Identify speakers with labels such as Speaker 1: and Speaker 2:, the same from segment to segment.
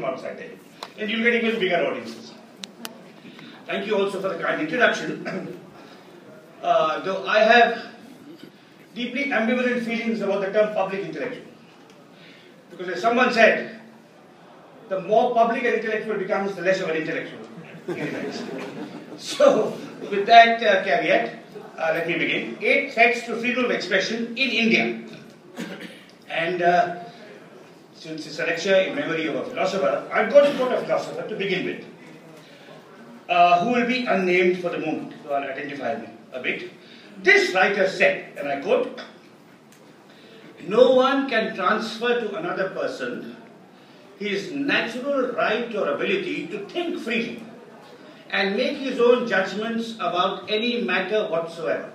Speaker 1: from there. And you'll get even bigger audiences. Thank you also for the kind introduction. uh, though I have deeply ambivalent feelings about the term public intellectual. Because as someone said, the more public an intellectual becomes, the less of an intellectual so, with that uh, caveat, uh, let me begin. Eight threats to freedom of expression in India. And uh, since it's a lecture in memory of a philosopher, I've got to quote a philosopher to begin with, uh, who will be unnamed for the moment, so I'll identify him a bit. This writer said, and I quote, No one can transfer to another person his natural right or ability to think freely and make his own judgments about any matter whatsoever.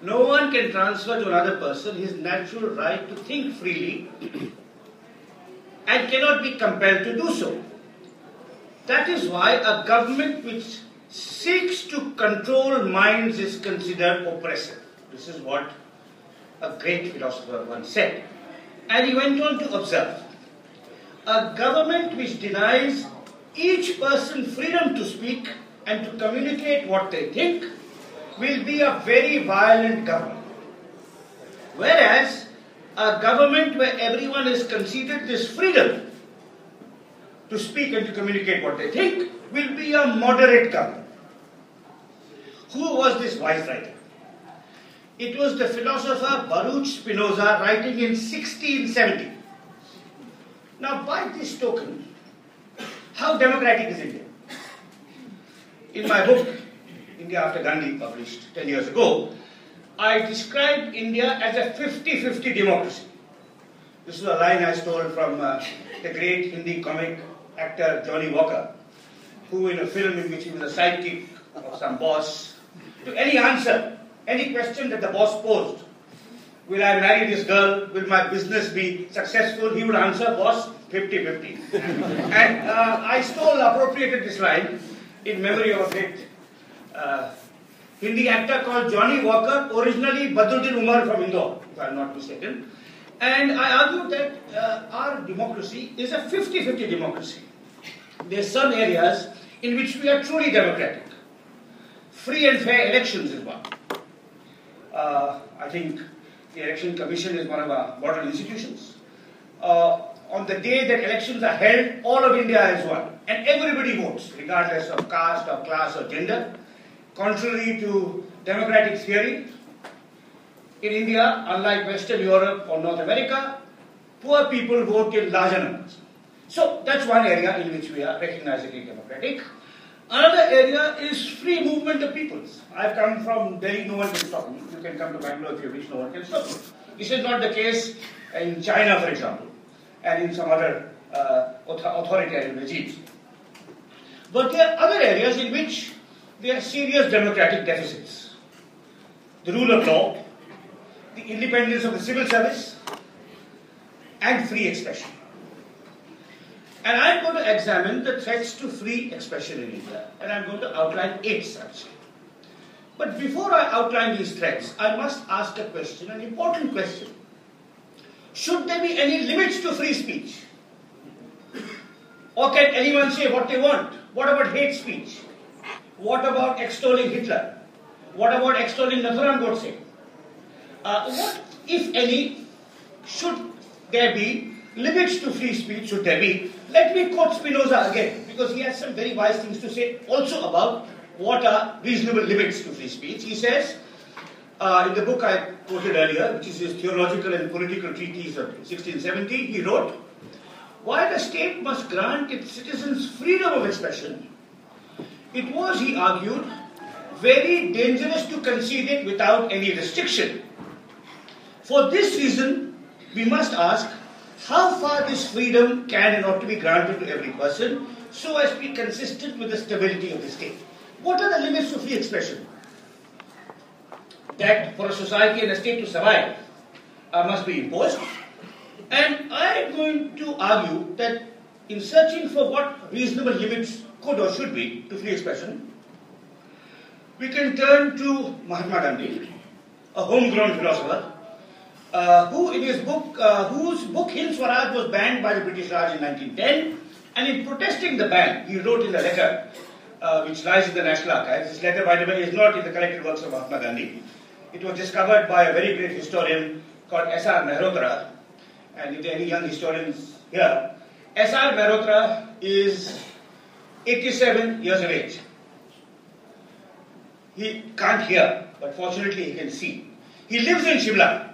Speaker 1: No one can transfer to another person his natural right to think freely and cannot be compelled to do so. That is why a government which seeks to control minds is considered oppressive. This is what a great philosopher once said. And he went on to observe a government which denies each person freedom to speak and to communicate what they think will be a very violent government. Whereas a government where everyone is conceded this freedom to speak and to communicate what they think will be a moderate government. Who was this wise writer? It was the philosopher Baruch Spinoza writing in 1670. Now, by this token, how democratic is India? In my book, India After Gandhi, published 10 years ago, I described India as a 50 50 democracy. This is a line I stole from uh, the great Hindi comic actor Johnny Walker, who, in a film in which he was a sidekick of some boss, to any answer, any question that the boss posed, will I marry this girl? Will my business be successful? He would answer, boss, 50 50. and uh, I stole, appropriated this line in memory of great uh, Hindi actor called Johnny Walker, originally Badruddin Umar from Indore, if I'm not mistaken. And I argue that uh, our democracy is a 50 50 democracy. There are some areas in which we are truly democratic. Free and fair elections is one. Uh, I think the Election Commission is one of our model institutions. Uh, on the day that elections are held, all of India is one, and everybody votes, regardless of caste or class or gender. Contrary to democratic theory, in India, unlike Western Europe or North America, poor people vote in larger numbers. So that's one area in which we are recognizably democratic. Another area is free movement of peoples. I've come from Delhi, no one can stop me. You can come to Bangalore if you wish, no one can stop you. This is not the case in China, for example, and in some other uh, authoritarian regimes. But there are other areas in which there are serious democratic deficits. The rule of law, the independence of the civil service, and free expression. And I'm going to examine the threats to free expression in India, and I'm going to outline eight such. But before I outline these threats, I must ask a question, an important question. Should there be any limits to free speech? Or can anyone say what they want? What about hate speech? What about extolling Hitler? What about extolling Nathuram Godse? Uh, what, if any, should there be limits to free speech? Should there be? Let me quote Spinoza again, because he has some very wise things to say also about what are reasonable limits to free speech. He says, uh, in the book I quoted earlier, which is his theological and political treatise of 1670, he wrote, while a state must grant its citizens freedom of expression, it was, he argued, very dangerous to concede it without any restriction. For this reason, we must ask how far this freedom can and ought to be granted to every person so as to be consistent with the stability of the state. What are the limits to free expression? That for a society and a state to survive uh, must be imposed. And I am going to argue that in searching for what reasonable limits could or should be to free expression, we can turn to Mahatma Gandhi, a homegrown philosopher, uh, who in his book, uh, whose book Hind Swaraj was banned by the British Raj in 1910, And in protesting the ban, he wrote in a letter uh, which lies in the National Archives. This letter, by the way, is not in the collected works of Mahatma Gandhi. It was discovered by a very great historian called S.R. Mehrotra. And if there are any young historians here, S.R. Mehrotra is 87 years of age. He can't hear, but fortunately he can see. He lives in Shimla.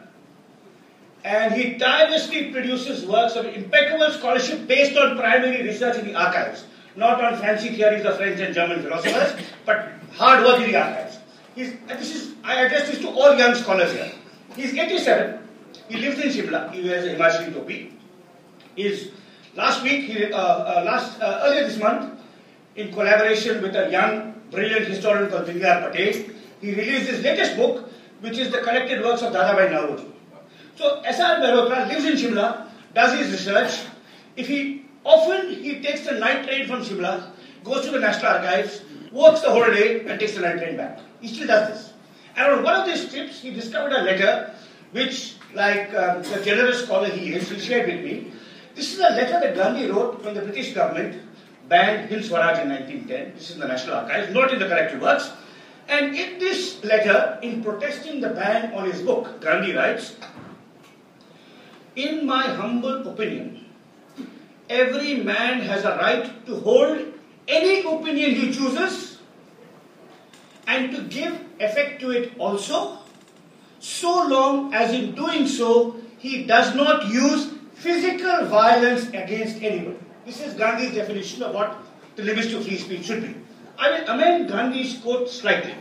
Speaker 1: And he tirelessly produces works of impeccable scholarship based on primary research in the archives, not on fancy theories of French and German philosophers, but hard work in the archives. He's, this is, I address this to all young scholars here. He's 87. He lives in Shimla. He wears a Himachali topi. Last week, he, uh, uh, last, uh, earlier this month, in collaboration with a young, brilliant historian called Dinyar Patel, he released his latest book, which is the collected works of Dadabhai Naoroji. So S.R. Mehrotra lives in Shimla, does his research. If he often he takes the night train from Shimla, goes to the National Archives, works the whole day, and takes the night train back. He still does this. And on one of these trips, he discovered a letter which, like um, the generous scholar he is, he shared with me. This is a letter that Gandhi wrote when the British government banned Hind Swaraj in 1910. This is in the National Archives, not in the collected works. And in this letter, in protesting the ban on his book, Gandhi writes, in my humble opinion, every man has a right to hold any opinion he chooses and to give effect to it also, so long as in doing so he does not use physical violence against anyone. This is Gandhi's definition of what the limits to free speech should be. I will amend Gandhi's quote slightly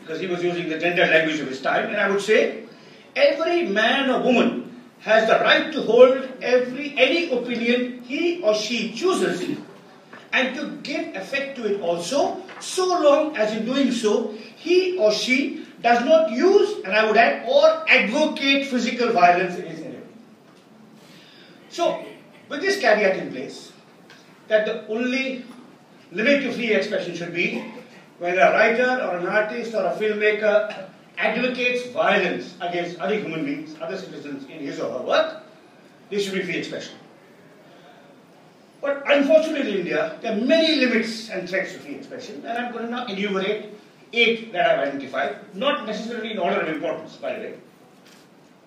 Speaker 1: because he was using the gendered language of his time, and I would say every man or woman has the right to hold every any opinion he or she chooses and to give effect to it also, so long as in doing so he or she does not use, and I would add, or advocate physical violence against anyone. So, with this caveat in place, that the only limit to free expression should be when a writer or an artist or a filmmaker advocates violence against other human beings, other citizens in his or her work, there should be free expression. But unfortunately in India, there are many limits and threats to free expression, and I'm going to now enumerate eight that I've identified, not necessarily in order of importance, by the way,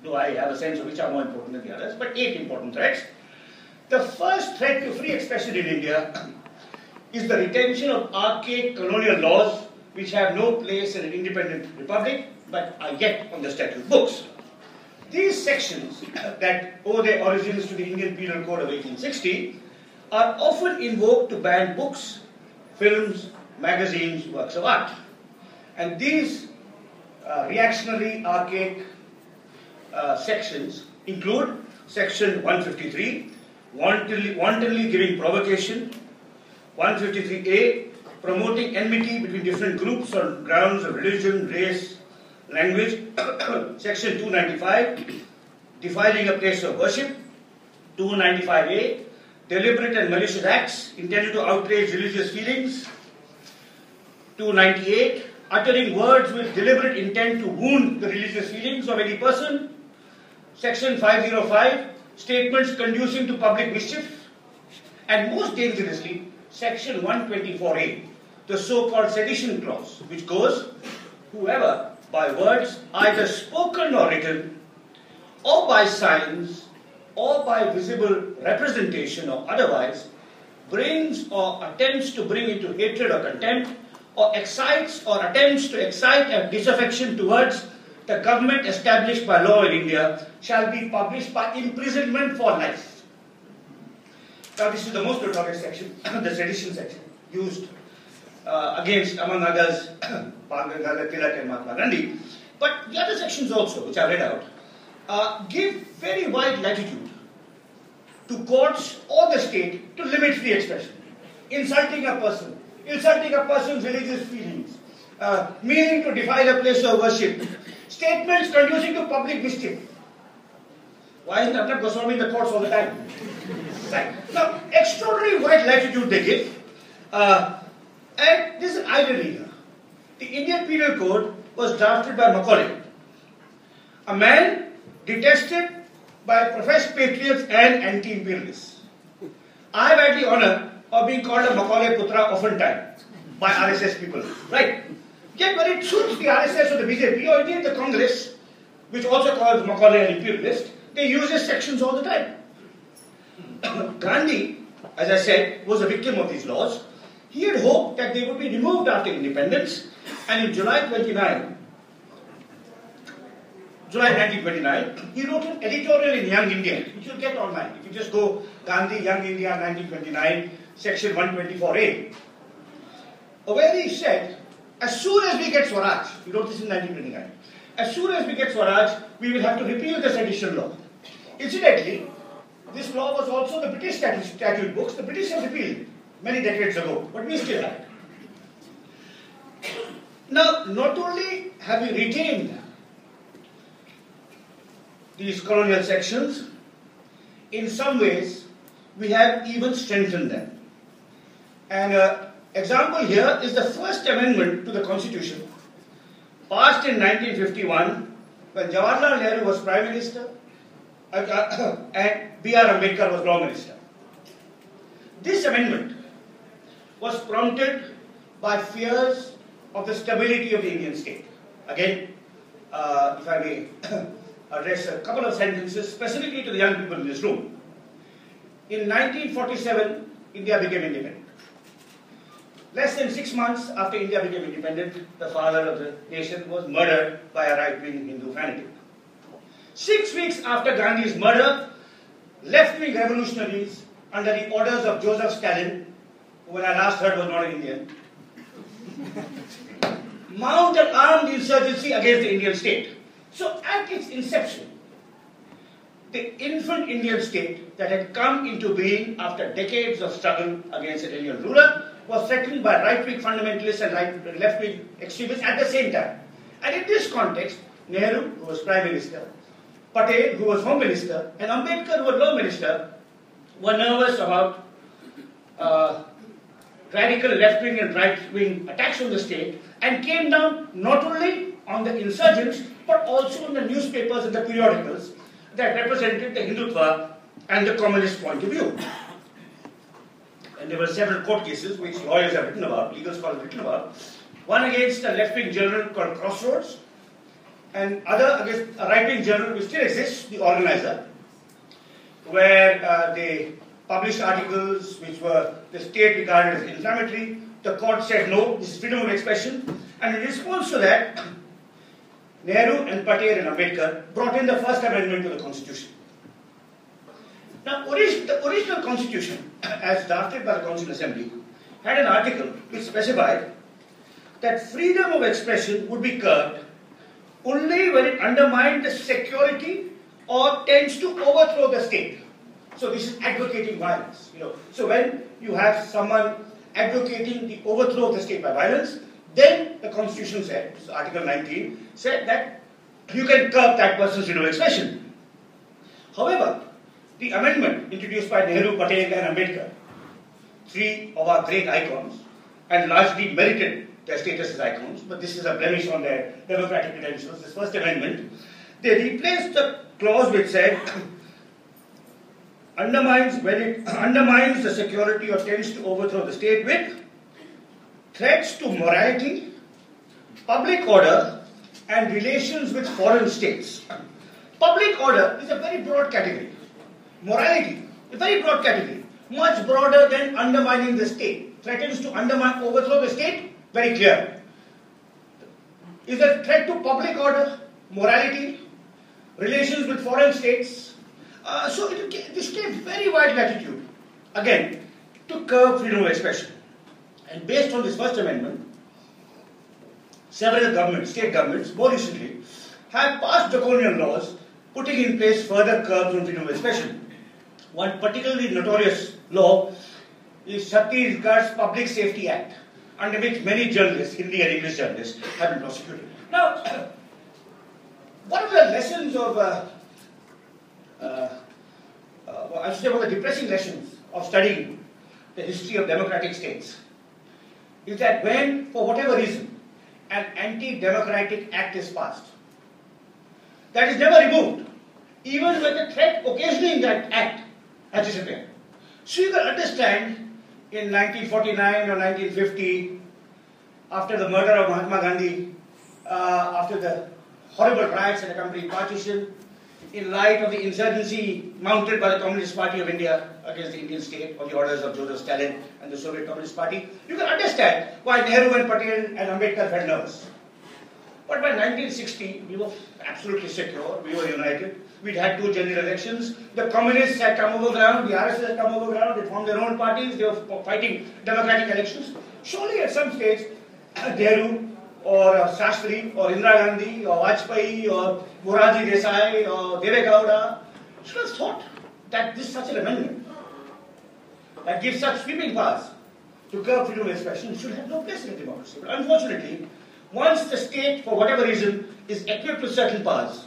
Speaker 1: though I have a sense of which are more important than the others, but eight important threats. The first threat to free expression in India is the retention of archaic colonial laws which have no place in an independent republic but are yet on the statute books. These sections that owe their origins to the Indian Penal Code of 1860 are often invoked to ban books, films, magazines, works of art. And these uh, reactionary, archaic uh, sections include section 153, wantonly, wantonly giving provocation, 153A, promoting enmity between different groups on grounds of religion, race, language, section 295, defiling a place of worship, 295A, deliberate and malicious acts intended to outrage religious feelings, 298, uttering words with deliberate intent to wound the religious feelings of any person, section 505, statements conducing to public mischief, and most dangerously, section 124A, the so-called sedition clause, which goes, whoever by words either spoken or written, or by signs, or by visible representation or otherwise, brings or attempts to bring into hatred or contempt, or excites or attempts to excite a disaffection towards the government established by law in India shall be published by imprisonment for life. Now, this is the most notorious section, the sedition section, used uh, against, among others, Bangala Tilak and Mahatma Gandhi. But the other sections also, which I read out, uh, give very wide latitude to courts or the state to limit free expression. Insulting a person, insulting a person's religious feelings, uh, meaning to defile a place of worship, statements conducing to public mischief. Why isn't Arnab Goswami in the courts all the time? right. Now, extraordinary wide latitude they give. Uh, and this is irony here. The Indian Penal Code was drafted by Macaulay, a man detested by professed patriots and anti-imperialists. I have had the honor of being called a Macaulay Putra oftentimes by RSS people, right? Yet when it suits the RSS or the BJP or indeed the Congress, which also calls Macaulay an imperialist, they use these sections all the time. Gandhi, as I said, was a victim of these laws. He had hoped that they would be removed after independence, and in July 29, July 1929, he wrote an editorial in Young India, which you'll get online. If you just go Gandhi, Young India, 1929, section 124A, where he said, as soon as we get Swaraj, we wrote this in 1929, as soon as we get Swaraj, we will have to repeal the sedition law. Incidentally, this law was also the British statute books. The British have repealed many decades ago, but we still have it. Now, not only have we retained these colonial sections, in some ways, we have even strengthened them. An uh, example here is the first amendment to the Constitution, passed in 1951 when Jawaharlal Nehru was Prime Minister uh, uh, and B.R. Ambedkar was Law Minister. This amendment was prompted by fears of the stability of the Indian state. Again, uh, if I may address a couple of sentences specifically to the young people in this room. In 1947, India became independent. Less than six months after India became independent, the father of the nation was murdered by a right-wing Hindu fanatic. Six weeks after Gandhi's murder, left-wing revolutionaries under the orders of Joseph Stalin, who when I last heard was not an Indian, mounted armed insurgency against the Indian state. So at its inception, the infant Indian state that had come into being after decades of struggle against an alien ruler was threatened by right-wing fundamentalists and right, left-wing extremists at the same time. And in this context, Nehru, who was Prime Minister, Patel, who was Home Minister, and Ambedkar, who was Law Minister, were nervous about uh, radical left-wing and right-wing attacks on the state and came down not only on the insurgents but also on the newspapers and the periodicals that represented the Hindutva and the communist point of view. And there were several court cases which lawyers have written about, legal scholars have written about. One against a left-wing journal called Crossroads, and other against a right-wing journal which still exists, The Organizer, where uh, they published articles which were the state regarded as inflammatory. The court said no, this is freedom of expression. And in response to that, Nehru and Patel and Ambedkar brought in the First Amendment to the Constitution. Now, the original Constitution, as drafted by the Constitutional Assembly, had an article which specified that freedom of expression would be curbed only when it undermined the security or tends to overthrow the state. So this is advocating violence. You know, so when you have someone advocating the overthrow of the state by violence, then the Constitution said, so Article 19, said that you can curb that person's freedom of expression. However, the amendment introduced by Nehru, Patel, and Ambedkar, three of our great icons, and largely merited their status as icons, but this is a blemish on their democratic credentials. This First Amendment, they replaced the clause which said undermines when it undermines the security or tends to overthrow the state with threats to morality, public order, and relations with foreign states. Public order is a very broad category. Morality, a very broad category, much broader than undermining the state. Threatens to undermine, overthrow the state, very clear. Is a threat to public order, morality, relations with foreign states. Uh, so it, this gave very wide latitude, again, to curb freedom of expression. And based on this First Amendment, several governments, state governments, more recently, have passed draconian laws putting in place further curbs on freedom of expression. One particularly notorious law is Chhattisgarh's Public Safety Act, under which many journalists, Hindi and English journalists, have been prosecuted. Now, one of the lessons of, uh, uh, uh, I should say, one of the depressing lessons of studying the history of democratic states? Is that when, for whatever reason, an anti-democratic act is passed, that is never removed, even when the threat occasioning that act So you can understand in 1949 or 1950, after the murder of Mahatma Gandhi, uh, after the horrible riots that accompanied partition, in light of the insurgency mounted by the Communist Party of India against the Indian state on the orders of Joseph Stalin and the Soviet Communist Party, you can understand why Nehru and Patel and Ambedkar felt nervous. But by 1960, we were absolutely secure, we were united. We'd had two general elections. The communists had come over ground, the RSS had come over ground, they formed their own parties, they were fighting democratic elections. Surely at some stage, Nehru or uh, Shastri or Indira Gandhi or Vajpayee or Morarji Desai or Deve should have thought that this such an amendment that gives such sweeping powers to curb freedom of expression should have no place in a democracy. But unfortunately, once the state, for whatever reason, is equipped with certain powers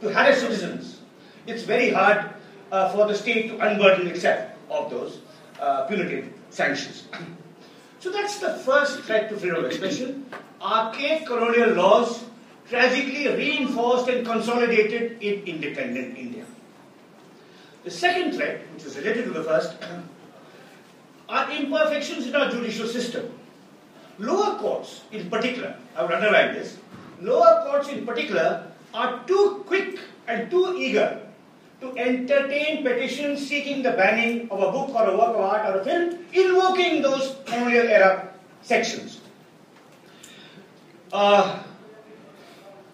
Speaker 1: to harass citizens, it's very hard uh, for the state to unburden itself of those uh, punitive sanctions. so that's the first threat to freedom of expression. Archaic colonial laws tragically reinforced and consolidated in independent India. The second threat, which is related to the first, are imperfections in our judicial system. Lower courts, in particular, I would underline this, lower courts in particular are too quick and too eager to entertain petitions seeking the banning of a book or a work of art or a film, invoking those colonial era sections. Uh,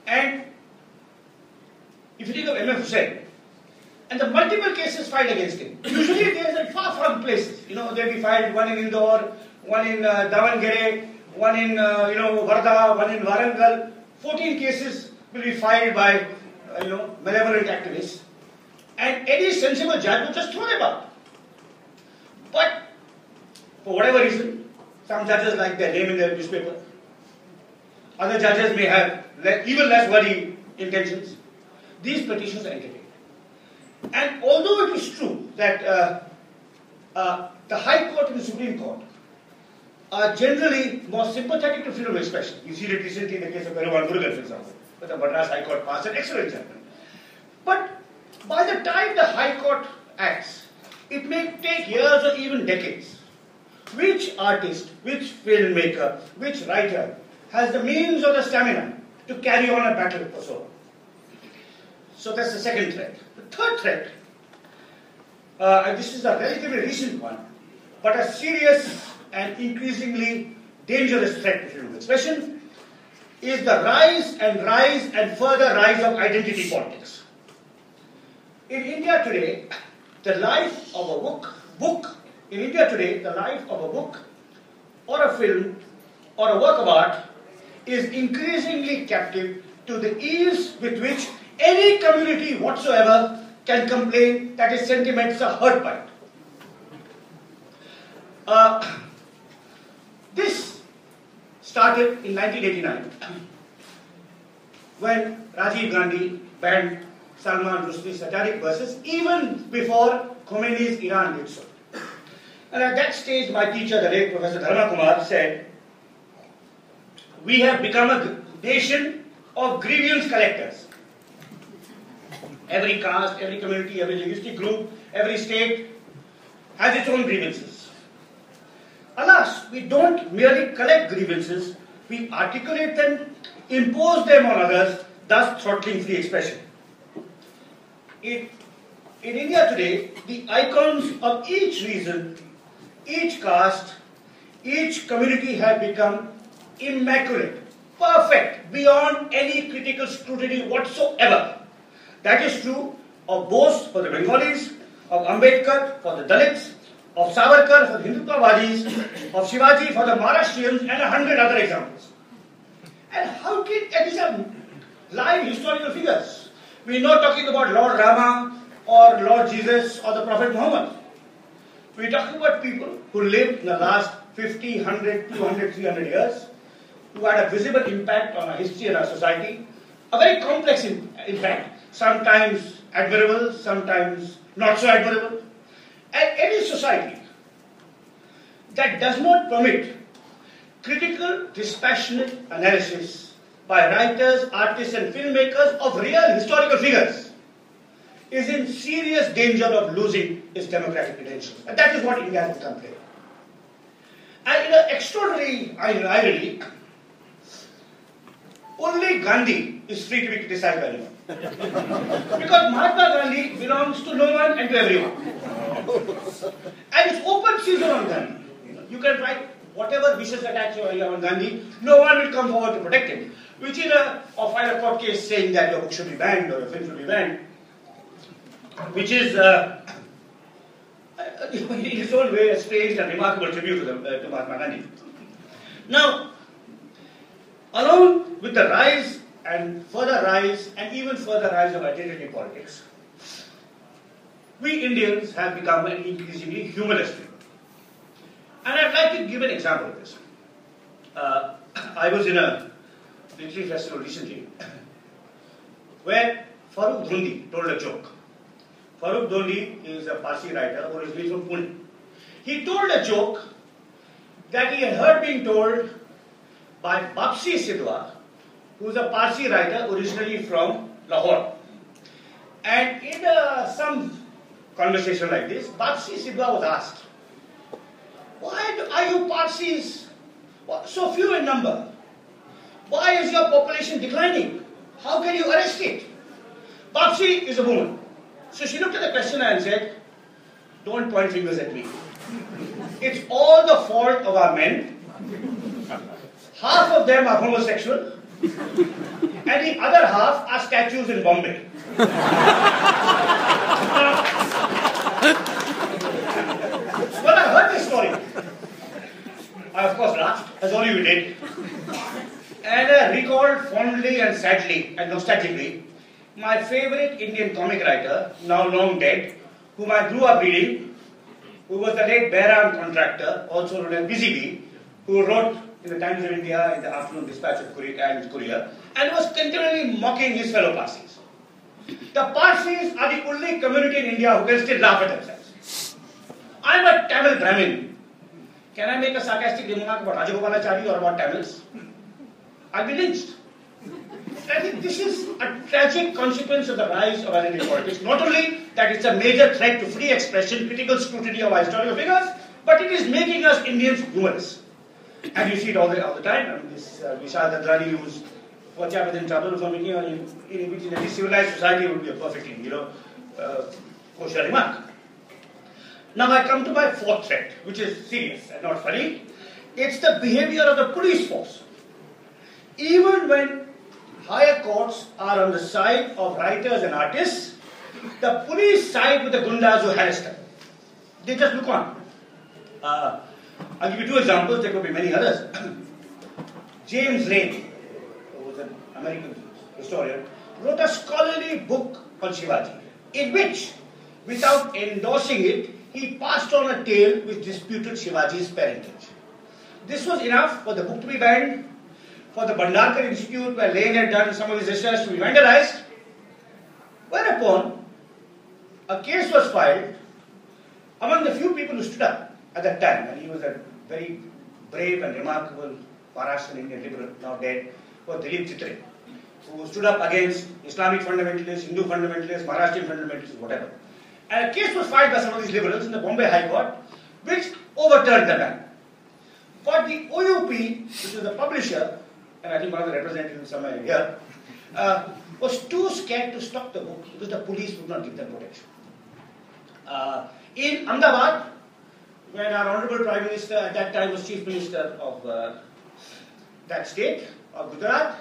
Speaker 1: and if you think of M.F. And the multiple cases filed against him, usually they are far from places. You know, they'll be filed one in Indore, one in uh, Davangere, one in, uh, you know, Wardha, one in Warangal. 14 cases will be filed by, uh, you know, malevolent activists. And any sensible judge will just throw them out. But, for whatever reason, some judges like their name in their newspaper. Other judges may have even less worthy intentions. These petitions are entertained. And although it is true that uh, uh, the High Court and the Supreme Court are generally more sympathetic to freedom of expression, you see it recently in the case of Perumal Murugan, for example, where the Madras High Court passed an excellent judgment. But by the time the High Court acts, it may take years or even decades. Which artist, which filmmaker, which writer has the means or the stamina to carry on a battle for so long? So that's the second threat. The third threat, uh, this is a relatively recent one, but a serious and increasingly dangerous threat to freedom of expression, is the rise and rise and further rise of identity politics. In India today, the life of a book, book, in India today, the life of a book or a film or a work of art is increasingly captive to the ease with which any community whatsoever can complain that its sentiments are hurt by it. Uh, started in 1989 when Rajiv Gandhi banned Salman Rushdie's Satanic Verses even before Khomeini's Iran did so. And at that stage, my teacher, the late Professor Dharma Kumar, said, We have become a nation of grievance collectors. Every caste, every community, every linguistic group, every state has its own grievances. Alas, we don't merely collect grievances, we articulate them, impose them on others, thus throttling free expression. In, in India today, the icons of each region, each caste, each community have become immaculate, perfect, beyond any critical scrutiny whatsoever. That is true of Bose for the Bengalis, of Ambedkar for the Dalits, of Savarkar for the Hindutva of Shivaji for the Maharashtrians, and a hundred other examples. And how can, and these are live historical figures. We are not talking about Lord Rama or Lord Jesus or the Prophet Muhammad. We are talking about people who lived in the last 50, 100, 200, 300 years, who had a visible impact on our history and our society, a very complex impact, sometimes admirable, sometimes not so admirable. And any society that does not permit critical, dispassionate analysis by writers, artists, and filmmakers of real historical figures is in serious danger of losing its democratic credentials. And that is what India has become today. And in an extraordinary irony, only Gandhi is free to be criticized by anyone. because Mahatma Gandhi belongs to no one and to everyone. and it's open season on Gandhi. You can write whatever wishes attached on Gandhi, no one will come forward to protect him. Which is a, or file a court case saying that your book should be banned or your film should be banned. Which is, uh, in its own way, a strange and remarkable tribute to, the, uh, to Mahatma Gandhi. Now, along with the rise and further rise and even further rise of identity politics, we Indians have become an increasingly humanist people. And I'd like to give an example of this. Uh, I was in a literary festival recently where Farrukh Dhondy told a joke. Farrukh Dhondy is a Parsi writer originally from Pune. He told a joke that he had heard being told by Bapsi Sidhwa, who is a Parsi writer originally from Lahore. And in uh, some conversation like this, Bapsi Sidhwa was asked, why are you Parsis so few in number? Why is your population declining? How can you arrest it? Bapsi is a woman. So she looked at the questioner and said, Don't point fingers at me. It's all the fault of our men. Half of them are homosexual, and the other half are statues in Bombay. when I heard this story, I of course laughed, as all you did, and I recalled fondly and sadly and nostalgically my favorite Indian comic writer, now long dead, whom I grew up reading, who was the late Behram Contractor, also known as Busy Bee, who wrote in the Times of India in the afternoon dispatch of Courier, and Courier, and was continually mocking his fellow Parsis. The Parsis are the only community in India who can still laugh at themselves. I'm a Tamil Brahmin. Can I make a sarcastic remark about Rajagopalachari or about Tamils? I'll be lynched. I think this is a tragic consequence of the rise of identity politics. Not only that it's a major threat to free expression, critical scrutiny of our historical figures, but it is making us Indians humorous. And you see it all the, all the time. I mean, this uh, Vishal Dadlani who's watch out in trouble for an in, in, any civilized society would be a perfectly, you know, uh, kosher remark. Now I come to my fourth threat, which is serious and not funny. It's the behavior of the police force. Even when higher courts are on the side of writers and artists, the police side with the gundas who harassed them. They just look on. Uh, I'll give you two examples, there could be many others. James Laine, American historian, wrote a scholarly book on Shivaji, in which, without endorsing it, he passed on a tale which disputed Shivaji's parentage. This was enough for the book to be banned, for the Bhandarkar Institute, where Laine had done some of his research, to be vandalized. Whereupon, a case was filed among the few people who stood up at that time, and he was a very brave and remarkable Maharashtrian Indian liberal, now dead, was Dilip Chitre, who stood up against Islamic fundamentalists, Hindu fundamentalists, Maharashtrian fundamentalists, whatever. And a case was filed by some of these liberals in the Bombay High Court, which overturned the ban. But the OUP, which is the publisher, and I think one of the representatives somewhere here, uh, was too scared to stop the book because the police would not give them protection. Uh, in Ahmedabad, when our Honorable Prime Minister at that time was Chief Minister of uh, that state, of Gujarat,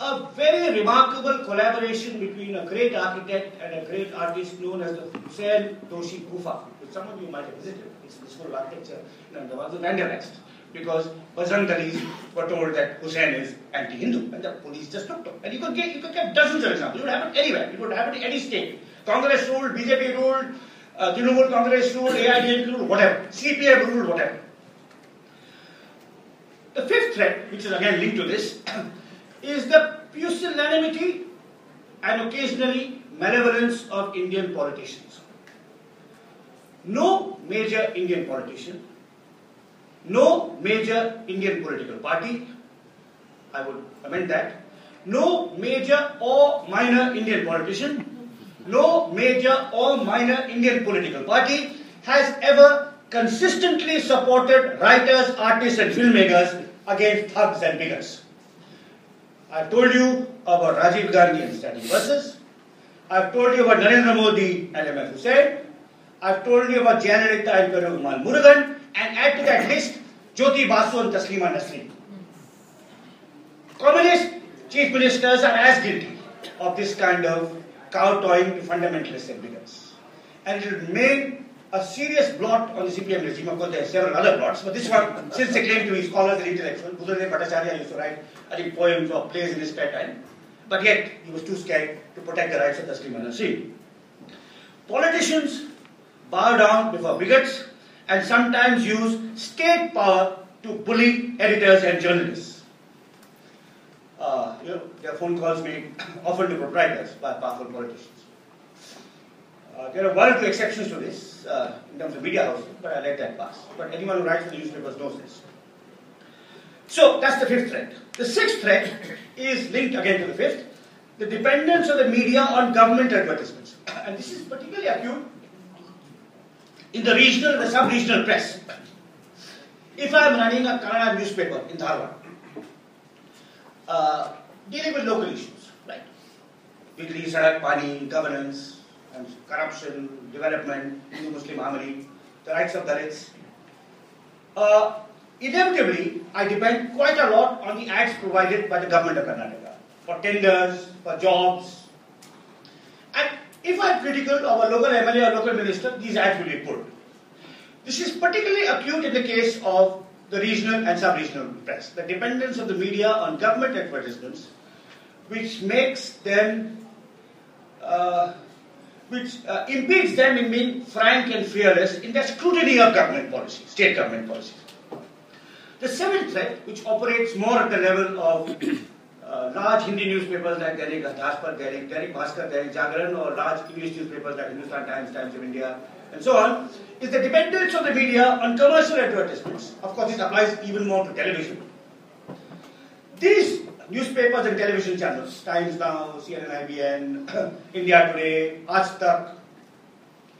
Speaker 1: a very remarkable collaboration between a great architect and a great artist known as the Hussain Doshi Gufa, which some of you might have visited. It's the school of architecture in Ahmedabad, was vandalized because Bajrang Dalis were told that Hussain is anti-Hindu, and the police just took them. And you could get you could get dozens of examples. It would happen anywhere. It would happen in any state. Congress ruled, BJP ruled, uh, Trinamool Congress ruled, AIDMK ruled, whatever. CPM ruled, whatever. The fifth threat, which is again linked to this, is the pusillanimity and occasionally malevolence of Indian politicians. No major Indian politician, no major Indian political party, I would amend that, no major or minor Indian politician no major or minor Indian political party has ever consistently supported writers, artists, and filmmakers against thugs and bigots. I've told you about Rajiv Gandhi and studying verses. I've told you about Narendra Modi and MF Hussain. I've told you about Jayalalitha and Perumal Murugan. And add to that list Jyoti Basu and Taslima Nasreen. Communist chief ministers are as guilty of this kind of kowtowing to fundamentalists and. And it will remain a serious blot on the CPM regime. Of course, there are several other blots, but this one, since they claim to be scholars and intellectuals, Buddhadev Bhattacharya used to write, I think, poems or plays in his spare time. But yet, he was too scared to protect the rights of the Taslim Nasreen. Politicians bow down before bigots and sometimes use state power to bully editors and journalists. Uh, you know, their phone calls made often to proprietors by powerful politicians. Uh, there are one or two exceptions to this uh, in terms of media houses, but I let that pass. But anyone who writes for the newspapers knows this. So that's the fifth threat. The sixth threat is linked again to the fifth the dependence of the media on government advertisements. And this is particularly acute in the regional and the sub regional press. If I am running a Kannada newspaper in Dharwad, uh, dealing with local issues, right? Bijli, Sadak, Pani, governance, and corruption, development, Hindu Muslim harmony, the rights of Dalits. Uh, inevitably, I depend quite a lot on the ads provided by the government of Karnataka for tenders, for jobs. And if I'm critical of a local MLA or local minister, these ads will be pulled. This is particularly acute in the case of the regional and sub-regional press. The dependence of the media on government advertisements, which makes them, uh, which uh, impedes them in being frank and fearless in their scrutiny of government policy, state government policies. The seventh threat, which operates more at the level of uh, large Hindi newspapers like Dainik Daspat, Dainik, Dainik Bhaskar, Dainik Jagran, or large English newspapers like Hindustan Times, Times of India, and so on, is the dependence of the media on commercial advertisements. Of course, this applies even more to television. These newspapers and television channels, Times Now, CNN, IBN, India Today, Aaj Tak,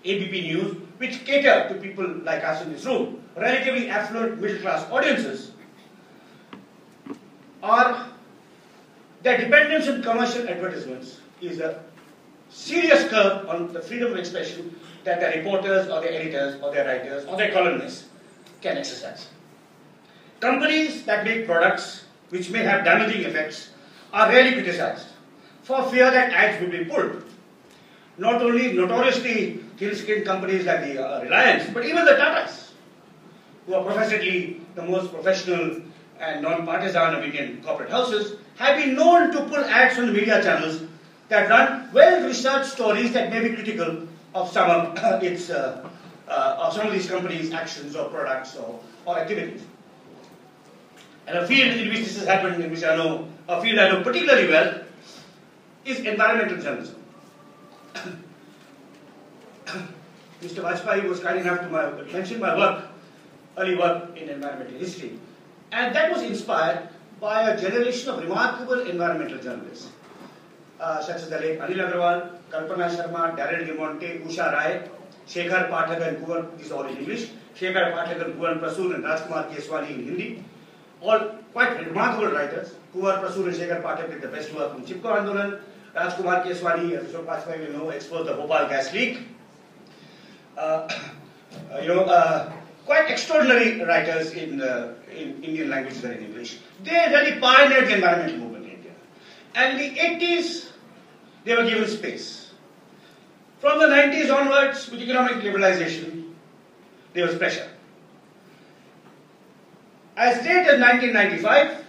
Speaker 1: ABP News, which cater to people like us in this room, relatively affluent middle class audiences, are their dependence on commercial advertisements is a serious curb on the freedom of expression that their reporters or their editors or their writers or their columnists can exercise. Companies that make products which may have damaging effects are rarely criticized for fear that ads will be pulled. Not only notoriously thin-skinned companies like the uh, Reliance, but even the Tatas, who are professedly the most professional and non-partisan of Indian corporate houses, have been known to pull ads on the media channels that run well-researched stories that may be critical of some of its uh, uh, of some of these companies' actions or products or, or activities. And a field in which this has happened, in which I know a field I know particularly well, is environmental journalism. Mr. Vajpayee was kind enough to my, mention my work, early work in environmental history. And that was inspired by a generation of remarkable environmental journalists, uh, such as the late Anil Agarwal, Kalpana Sharma, Darryl D'Monte, Usha Rai, Shekhar Pathak and Kunwar, these all in English, Shekhar Pathak and Kunwar Prasun and Rajkumar Keswani in Hindi, all quite remarkable writers. Kunwar Prasun and Shekhar Pathak did the best work on Chipko Andolan, Rajkumar Keswani, as Vajpayee will know, exposed the Bhopal gas leak. Uh, uh, you know, uh, quite extraordinary writers in, uh, in Indian language and in English. They really pioneered the environmental movement in India. And in the 80s, they were given space. From the 90s onwards, with economic liberalization, there was pressure. As late as 1995,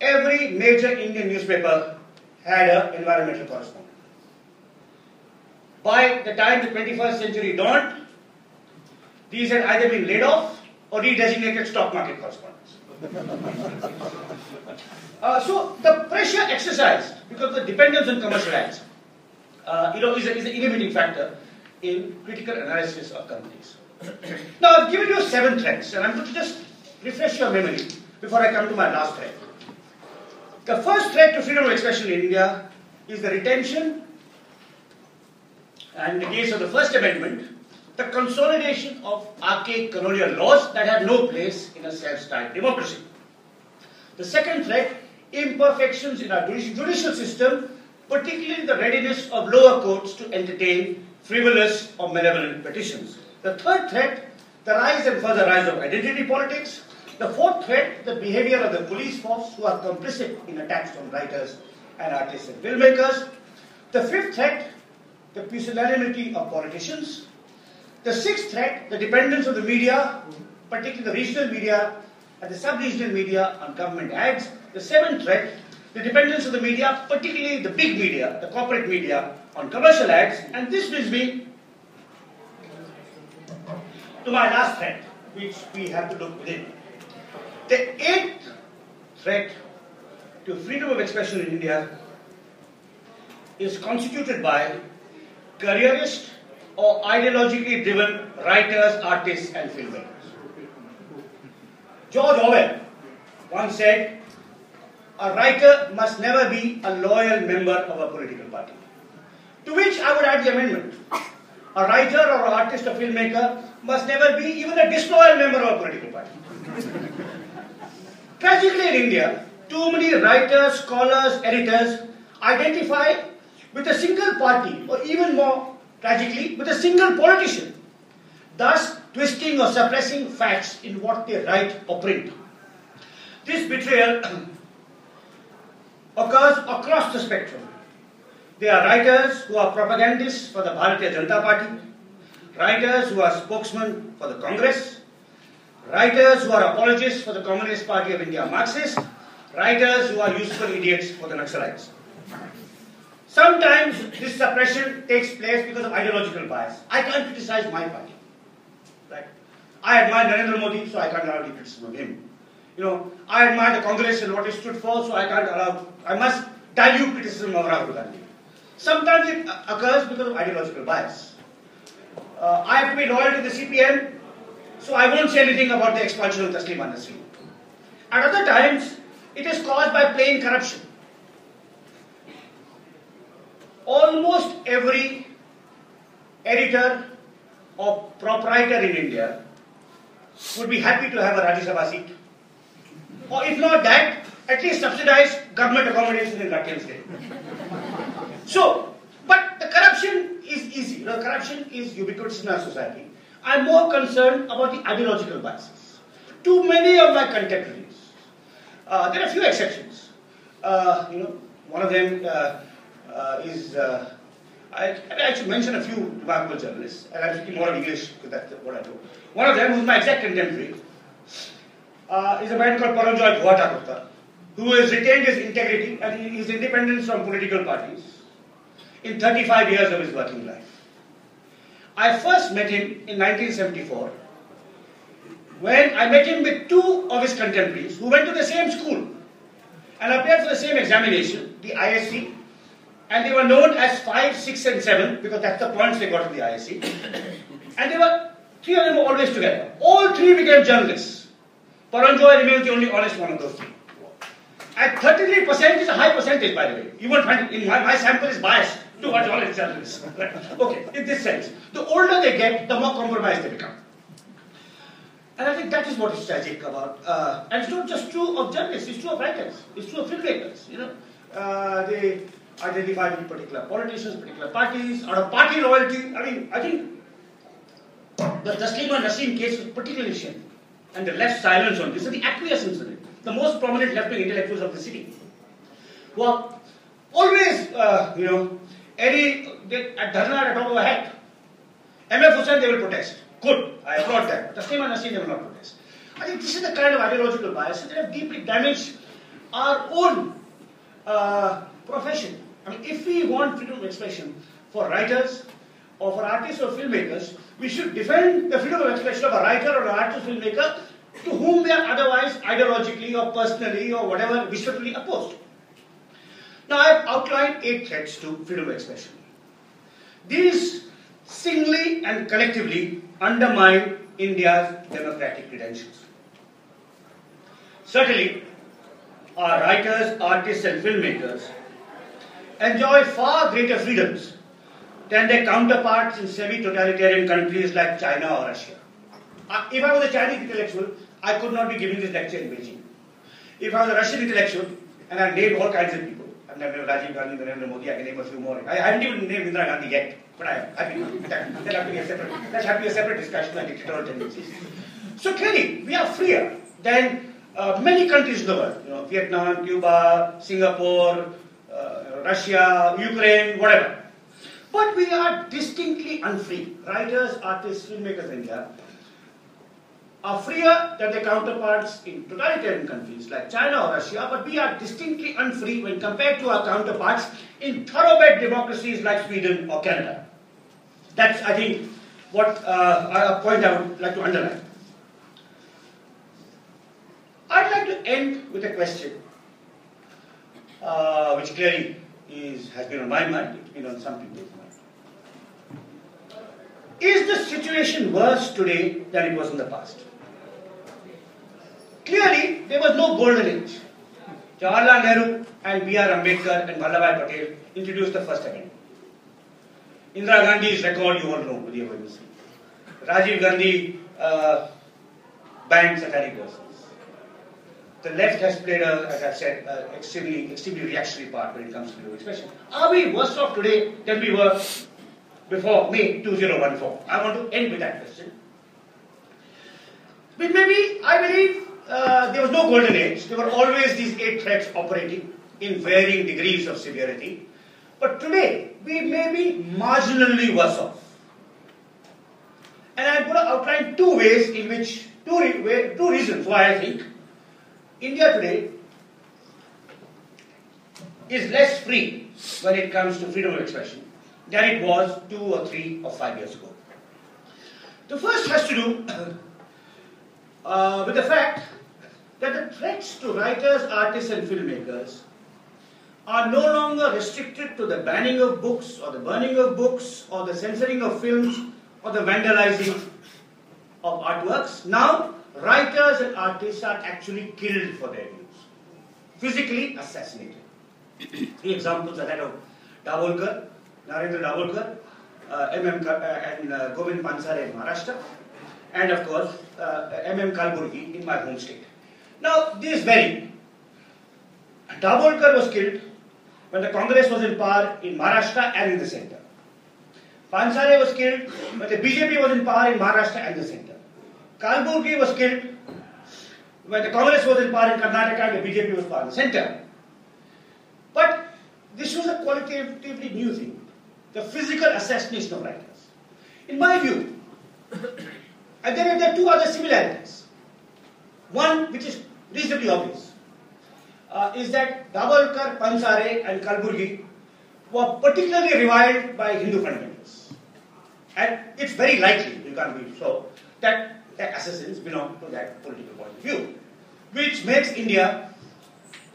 Speaker 1: every major Indian newspaper had an environmental correspondent. By the time the 21st century dawned, these had either been laid off or redesignated stock market correspondents. uh, so the pressure exercised because of the dependence on commercial ads, uh, you know, is, a, is an inhibiting factor in critical analysis of companies. Now I've given you seven threats, and I'm going to just refresh your memory before I come to my last threat. The first threat to freedom of expression in India is the retention And in the case of the First Amendment, the consolidation of archaic colonial laws that have no place in a self-styled democracy. The second threat, imperfections in our judicial system, particularly the readiness of lower courts to entertain frivolous or malevolent petitions. The third threat, the rise and further rise of identity politics. The fourth threat, the behavior of the police force who are complicit in attacks on writers and artists and filmmakers. The fifth threat, the pusillanimity of politicians. The sixth threat, the dependence of the media, particularly the regional media and the sub-regional media on government ads. The seventh threat, the dependence of the media, particularly the big media, the corporate media, on commercial ads. And this brings me to my last threat, which we have to look within. The eighth threat to freedom of expression in India is constituted by careerist or ideologically driven writers, artists, and filmmakers. George Orwell once said, a writer must never be a loyal member of a political party. To which I would add the amendment. A writer or an artist or filmmaker must never be even a disloyal member of a political party. Tragically in India, too many writers, scholars, editors identify with a single party, or even more tragically, with a single politician, thus twisting or suppressing facts in what they write or print. This betrayal occurs across the spectrum. There are writers who are propagandists for the Bharatiya Janata Party, writers who are spokesmen for the Congress, writers who are apologists for the Communist Party of India Marxists, writers who are useful idiots for the Naxalites. Sometimes this suppression takes place because of ideological bias. I can't criticize my party. Right? I admire Narendra Modi, so I can't allow any criticism of him. You know, I admire the Congress and what it stood for, so I can't allow, I must dilute criticism of Rahul Gandhi. Sometimes it occurs because of ideological bias. Uh, I have to be loyal to the CPM, so I won't say anything about the expulsion of Taslima Nasreen. At other times, it is caused by plain corruption. Almost every editor or proprietor in India would be happy to have a Rajya Sabha seat. Or if not that, at least subsidize government accommodation in Lutyens' day. So, but the corruption is easy. The corruption is ubiquitous in our society. I'm more concerned about the ideological biases. Too many of my contemporaries, uh, there are a few exceptions. Uh, you know, one of them uh, uh is, uh, I, I, should mention a few remarkable journalists, and I'm speaking more of English because that's what I do. One of them, who's my exact contemporary, uh, is a man called Paranjoy Bhuata who has retained his integrity and his independence from political parties in 35 years of his working life. I first met him in 1974 when I met him with two of his contemporaries who went to the same school and appeared for the same examination, the ISC, and they were known as 5, 6, and 7 because that's the points they got in the ISC. and they were, three of them were always together. All three became journalists. Paranjoy remains the only honest one of those three. At 33% is a high percentage, by the way. You won't find it in my, my sample is biased towards all its journalists. okay, in this sense. The older they get, the more compromised they become. And I think that is what is tragic about. Uh, and it's not just true of journalists, it's true of writers, it's true of filmmakers. You know, uh, they identify with particular politicians, particular parties, or a party loyalty. I mean, I think the Taslima Nasreen case was particularly shameful. And the left silence on this and the acquiescence in it. The most prominent left-wing intellectuals of the city. Are always, uh, you know, any at Dharna at the top of a hat. MF Hussain, they will protest. Good, I applaud that. But Taslima Nasreen, they will not protest. I think this is the kind of ideological bias that have deeply damaged our own uh, profession. I mean, if we want freedom of expression for writers or for artists or filmmakers, we should defend the freedom of expression of a writer or an artist or filmmaker to whom they are otherwise ideologically or personally or whatever viscerally opposed. Now, I have outlined eight threats to freedom of expression. These singly and collectively undermine India's democratic credentials. Certainly, our writers, artists, and filmmakers enjoy far greater freedoms than their counterparts in semi-totalitarian countries like China or Russia. Uh, if I was a Chinese intellectual, I could not be giving this lecture in Beijing. If I was a Russian intellectual, and I named all kinds of people, I've named Rajiv Gandhi, Narendra Modi, I can name a few more. I, I haven't even named Indira Gandhi yet, but I am happy. That, that have to be a separate, that have to be a separate discussion on dictatorial tendencies. So clearly, we are freer than uh, many countries in the world. You know, Vietnam, Cuba, Singapore, uh, Russia, Ukraine, whatever. But we are distinctly unfree. Writers, artists, filmmakers in India are freer than their counterparts in totalitarian countries like China or Russia, but we are distinctly unfree when compared to our counterparts in thoroughbred democracies like Sweden or Canada. That's, I think, what uh, a point I would like to underline. I'd like to end with a question, uh, which clearly is, has been on my mind, it's been on some people's mind. Is the situation worse today than it was in the past? Clearly, there was no golden age. Jawaharlal Nehru and B.R. Ambedkar and Vallabhbhai Patel introduced the first amendment. Indira Gandhi's record you all know the emergency. Rajiv Gandhi uh, banned satanic verses. The left has played, a, as I've said, extremely, extremely reactionary part when it comes to freedom of expression. Are we worse off today than we were before May 2014? I want to end with that question. But maybe, I believe, uh, there was no golden age. There were always these eight threats operating in varying degrees of severity. But today, we may be marginally worse off. And I'm going to outline two ways in which, two, re- two reasons why I think India today is less free when it comes to freedom of expression than it was two or three or five years ago. The first has to do uh, with the fact that the threats to writers, artists, and filmmakers are no longer restricted to the banning of books, or the burning of books, or the censoring of films, or the vandalizing of artworks. Now, writers and artists are actually killed for their views, physically assassinated. Three examples are that of Dabholkar, Narendra Dabholkar, uh. Ka- uh, and uh, Govind Pansare in Maharashtra, and of course, uh, M.M. Kalburgi in my home state. Now, this vary. Dabholkar was killed when the Congress was in power in Maharashtra and in the center. Pansare was killed when the BJP was in power in Maharashtra and the center. Kalburgi was killed when the Congress was in power in Karnataka and the BJP was power in the center. But this was a qualitatively new thing, the physical assassination of writers. In my view, and then there are two other similarities. One, which is reasonably obvious, uh, is that Dabholkar, Pansare, and Kalburgi were particularly reviled by Hindu fundamentalists. And it's very likely, you can't be sure, that the assassins belong to that political point of view, which makes India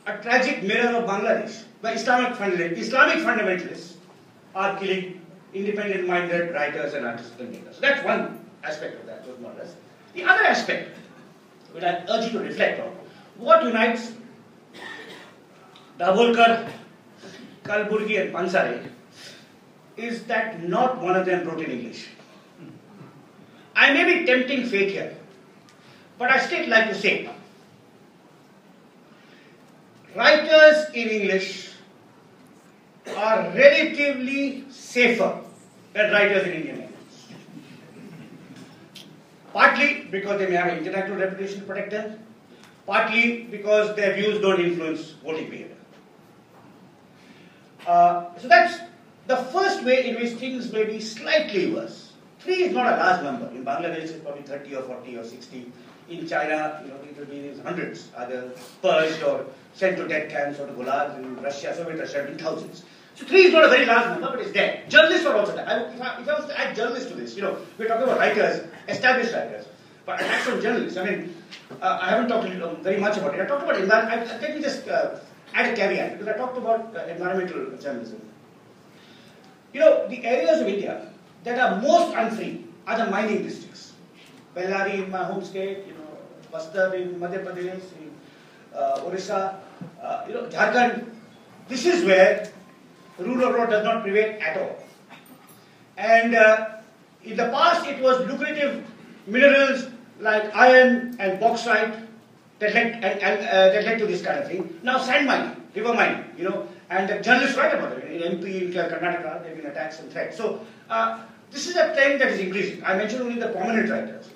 Speaker 1: a tragic mirror of Bangladesh, where Islamic, fundament, Islamic fundamentalists are killing independent-minded writers and artists and makers. So that's one aspect of that, more or less. The other aspect, which I urge you to reflect on, what unites Dabholkar, Kalburgi and Pansare is that not one of them wrote in English. I may be tempting fate here, but I still like to say writers in English are relatively safer than writers in Indian language. Partly because they may have an intellectual reputation to protect them, partly because their views don't influence voting behavior. Uh, so that's the first way in which things may be slightly worse. Three is not a large number. In Bangladesh, it's probably 30 or 40 or 60. In China, you know, it will be hundreds, either purged or sent to death camps or to gulags. In Russia, Soviet Russia, in thousands. So three is not a very large number, but it's there. Journalists are also there. I, if, I, if I was to add journalists to this, you know, we're talking about writers, established writers, but attacks on journalists. I mean, uh, I haven't talked very much about it. I talked about environment. Let me just uh, add a caveat because I talked about uh, environmental journalism. You know, the areas of India that are most unfree are the mining districts. Bellary in my home state, you know, Bastar in Madhya Pradesh, in uh, Orissa, uh, you know, Jharkhand. This is where rule of law does not prevail at all. And uh, in the past, it was lucrative minerals like iron and bauxite that led, and, and, uh, that led to this kind of thing. Now, sand mining, river mining, you know, and the journalists write about it. In MP, in Karnataka, there have been attacks and threats. So, uh, this is a trend that is increasing. I mentioned only the prominent writers.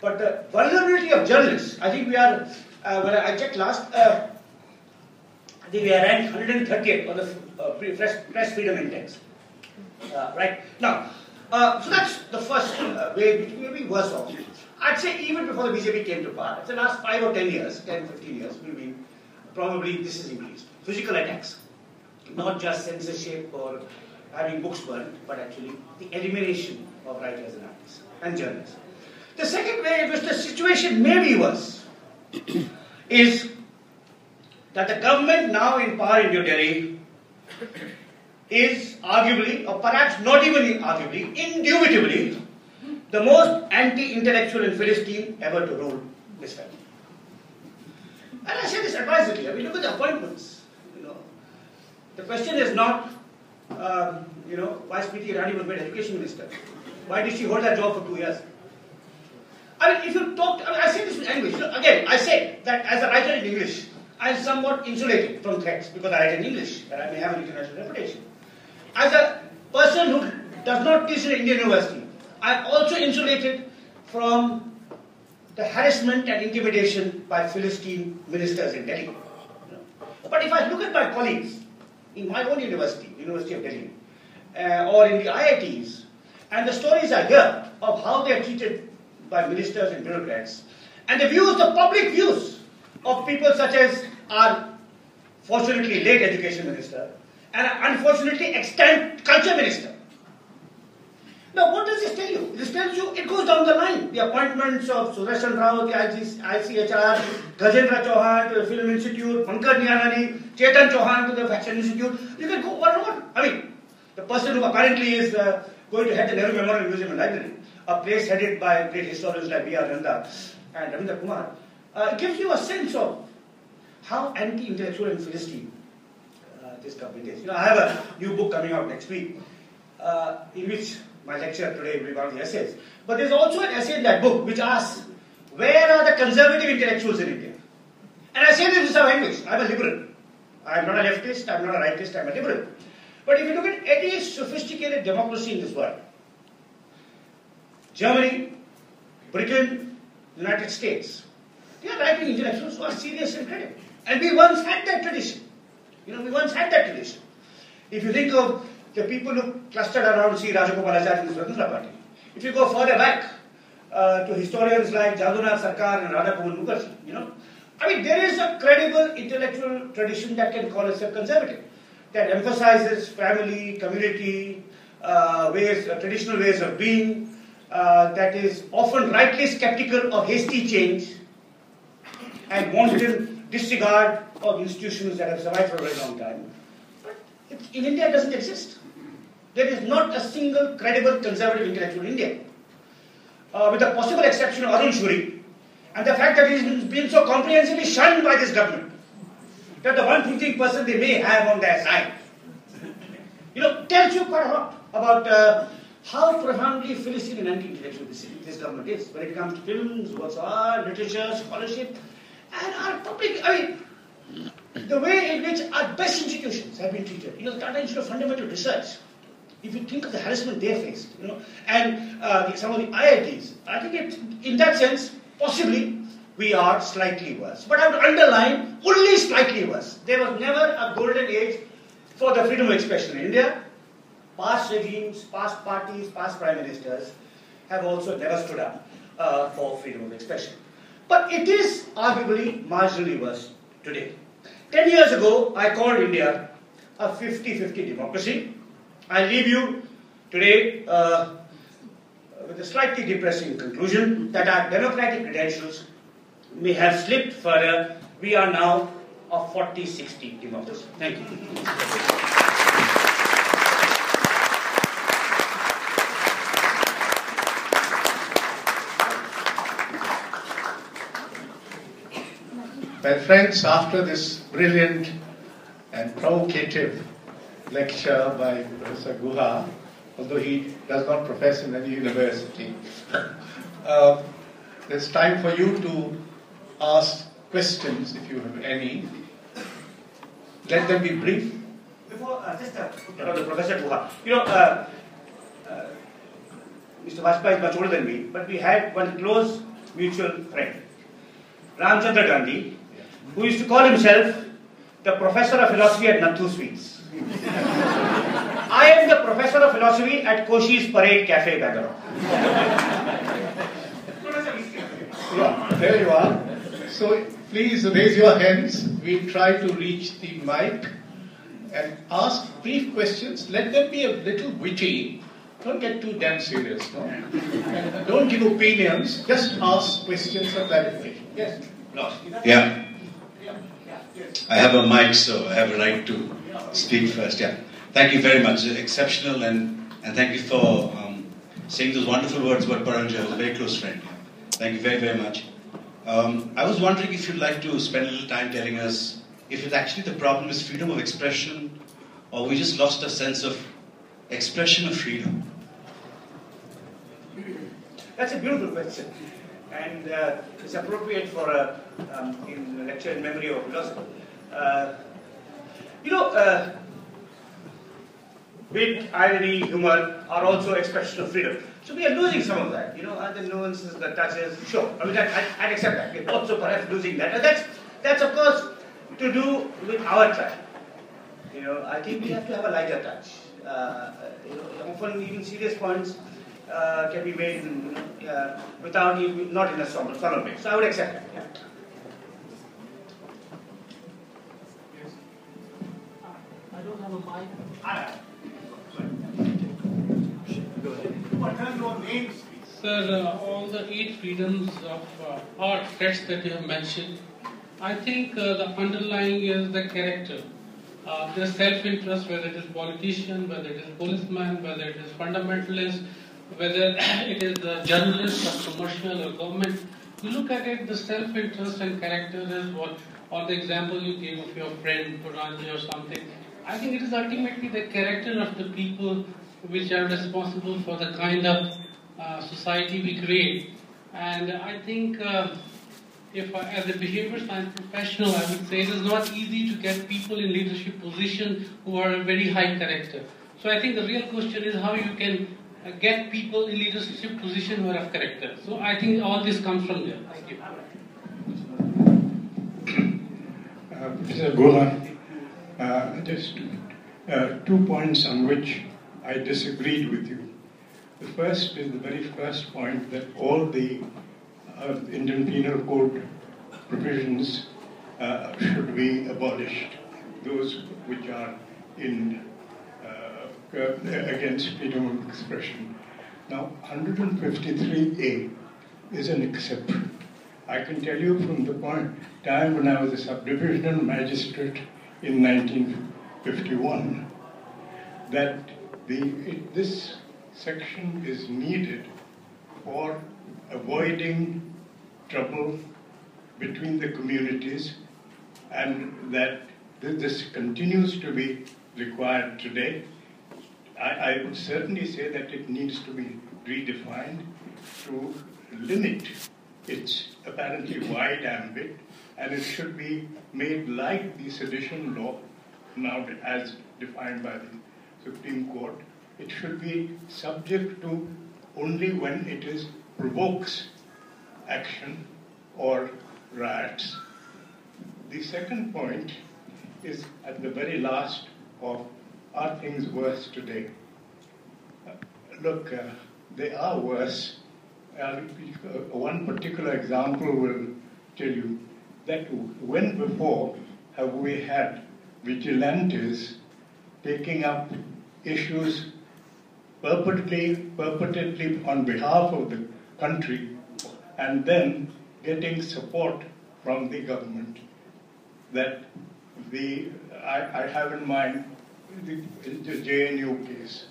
Speaker 1: But the vulnerability of journalists, I think we are, uh, when I checked last, uh, I think we are ranked 138 on the uh, press, press freedom index. Uh, right? Now, uh, so that's the first uh, way, which may be worse off. I'd say even before the BJP came to power, the last 5 or 10 years, 10, 15 years, we've probably this has increased. Physical attacks, not just censorship or having books burned, but actually the elimination of writers and artists and journalists. The second way in which the situation may be worse is that the government now in power in New Delhi is arguably, or perhaps not even arguably, indubitably, the most anti-intellectual and Philistine ever to rule this country. And I say this advisedly. I mean, look at the appointments. You know, the question is not, um, you know, why Smriti Irani was made education minister. Why did she hold that job for two years? I mean, if you talk, I, mean, I say this with anguish. Again, I say that as a writer in English, I am somewhat insulated from threats because I write in English and I may have an international reputation. As a person who does not teach in an Indian university, I am also insulated from the harassment and intimidation by Philistine ministers in Delhi. But if I look at my colleagues in my own university, University of Delhi, uh, or in the IITs, and the stories I hear of how they are treated by ministers and bureaucrats, and the views, the public views of people such as our fortunately late education minister and unfortunately extant culture minister. Now, what does this tell you? This tells you it goes down the line. The appointments of Sudarshan Rao, the ICHR, Gajendra Chauhan to the Film Institute, Pahlaj Nihalani, Chetan Chauhan to the Fashion Institute. You can go on and on. I mean, the person who apparently is uh, going to head the Nehru Memorial Museum and Library, a place headed by great historians like B.R. Nanda and Ravindra Kumar, uh, gives you a sense of how anti-intellectual and Philistine uh, this government is. You know, I have a new book coming out next week uh, in which my lecture today will be of the essays. But there's also an essay in that book which asks, where are the conservative intellectuals in India? And I say this without English. I'm a liberal. I'm not a leftist, I'm not a rightist, I'm a liberal. But if you look at any sophisticated democracy in this world, Germany, Britain, United States, they are writing intellectuals who are serious and credible. And we once had that tradition. You know, we once had that tradition. If you think of the people who clustered around C. Rajagopalachari in the Swatantra Party, if you go further back uh, to historians like Jadunath Sarkar and Radha Mohan Mukherjee, you know, I mean, there is a credible intellectual tradition that can call itself conservative, that emphasizes family, community, uh, ways, uh, traditional ways of being, uh, that is often rightly skeptical of hasty change and wanton disregard of institutions that have survived for a very long time. But in India, it doesn't exist. There is not a single credible conservative intellectual in India, uh, with the possible exception of Arun Shourie, and the fact that he has been so comprehensively shunned by this government, that the one thinking person they may have on their side, you know, tells you quite a lot about uh, how profoundly Philistine and anti-intellectual this, this government is when it comes to films, works of art, literature, scholarship, and our public, I mean, the way in which our best institutions have been treated. You know, the Tata Institute of Fundamental Research, if you think of the harassment they faced, you know, and uh, some of the IITs, I think it, in that sense, possibly we are slightly worse. But I would underline only slightly worse. There was never a golden age for the freedom of expression in India. Past regimes, past parties, past prime ministers have also never stood up uh, for freedom of expression. But it is arguably marginally worse today. Ten years ago, I called India a 50-50 democracy. I leave you today uh, with a slightly depressing conclusion that our democratic credentials may have slipped further. We are now a 40-60 democracy. Thank you.
Speaker 2: My friends, after this brilliant and provocative lecture by Professor Guha, although he does not profess in any university. uh, it's time for you to ask questions if you have any. Let them be brief.
Speaker 1: Before, uh, just uh, you know, the Professor Guha, you know, uh, uh, Mr. Vajpayee is much older than me, but we had one close mutual friend, Ramchandra Gandhi, who used to call himself the Professor of Philosophy at Nathu Sweets. I am the Professor of Philosophy at Koshy's Parade Cafe, Bangalore.
Speaker 2: Yeah, there you are. So please raise your hands. We try to reach the mic and ask brief questions. Let them be a little witty. Don't get too damn serious, no? And don't give opinions. Just ask questions of clarification. Yes.
Speaker 3: Yeah. I have a mic, so I have a right to speak first. Yeah. Thank you very much. Exceptional, and, and thank you for um, saying those wonderful words about Paranjoy. I was a very close friend. Thank you very, very much. Um, I was wondering if you'd like to spend a little time telling us if it's actually the problem is freedom of expression, or we just lost a sense of expression of freedom.
Speaker 1: That's a beautiful question, and uh, it's appropriate for a um, in lecture in memory of a philosopher. Uh, you know, uh, wit, irony, humor are also expression of freedom. So we are losing some of that. You know, the nuances, the touches. Sure, I mean, I, I'd accept that. We're also perhaps losing that. And that's that's of course to do with our time. You know, I think we have to have a lighter touch. Uh, you know, often even serious points uh, can be made in, uh, without even, not in a solemn way. So I would accept that. Yeah.
Speaker 4: Don't have a mic. Sir, uh, all the eight freedoms of uh, art that you have mentioned, I think uh, the underlying is the character. Uh, the self-interest, whether it is politician, whether it is policeman, whether it is fundamentalist, whether it is the journalist or commercial or government. You look at it, the self-interest and character is what, or the example you gave of your friend Puranji or something. I think it is ultimately the character of the people which are responsible for the kind of uh, society we create. And I think uh, if I, as a behavior science professional, I would say it is not easy to get people in leadership position who are very high character. So I think the real question is how you can uh, get people in leadership position who are of character. So I think all this comes from there. Thank you.
Speaker 5: Uh, Professor Gohan, uh, just uh, two points on which I disagreed with you. The first is the very first point that all the uh, Indian Penal Code provisions uh, should be abolished, those which are in uh, against freedom of expression. Now, 153A is an exception. I can tell you from the point time when I was a subdivisional magistrate in 1951 that the, it, this section is needed for avoiding trouble between the communities and that this continues to be required today. I, I would certainly say that it needs to be redefined to limit its apparently wide ambit and it should be made like the sedition law now as defined by the Supreme Court. It should be subject to only when it is provokes action or riots. The second point is at the very last of are things worse today? Uh, look, uh, they are worse. Uh, one particular example will tell you that when before have we had vigilantes taking up issues perpetually, perpetually on behalf of the country and then getting support from the government. That the I, I have in mind the, the JNU case.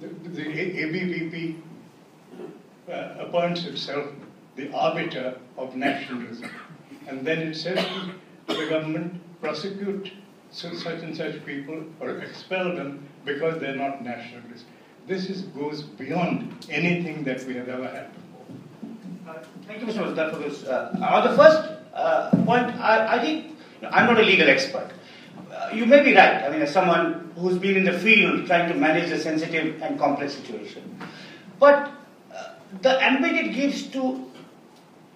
Speaker 5: The, the ABVP uh, appoints itself the arbiter of nationalism. And then it says to the government, prosecute such and such people or expel them because they're not nationalists. this is, goes beyond anything that we have ever had before.
Speaker 1: Uh, Thank you, Mr. Mazdar, for this. Uh, on the first uh, point, I, I think I'm not a legal expert. Uh, you may be right. I mean, as someone who's been in the field trying to manage a sensitive and complex situation. But uh, the ambit it gives to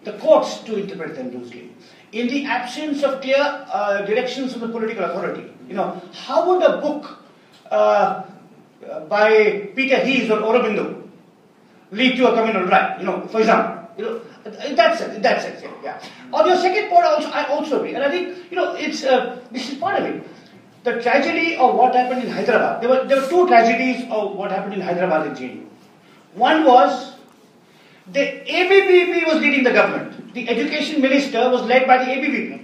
Speaker 1: the courts to interpret them loosely. In the absence of clear uh, directions from the political authority, you know, how would a book uh, by Peter Heehs or Aurobindo lead to a communal right? You know, for example, you know, in that sense, in that sense, yeah. yeah. On your second point, also, I also agree, and I think you know, it's uh, this is part of it. The tragedy of what happened in Hyderabad. There were there were two tragedies of what happened in Hyderabad in JNU. One was the ABVP was leading the government. The education minister was led by the ABVP.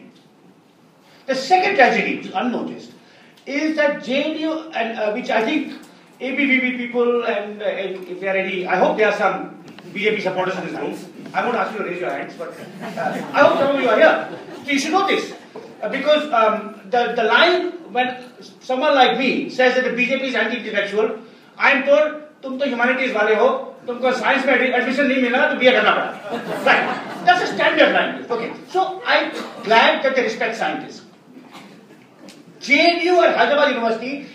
Speaker 1: The second tragedy, which is unnoticed, is that JNU, and uh, which I think ABVP people, and uh, if there are any, I hope there are some BJP supporters in this room. I won't ask you to raise your hands, but uh, I hope some of you are here. So you should know this. Uh, because um, the, the line when someone like me says that the BJP is anti-intellectual, I am told, तुम तो humanities वाले हो, तुमको science में admission नहीं मिला तो BA करना पड़ा. Right. That's a standard line. Okay. So I'm glad that they respect scientists. JNU and Hyderabad University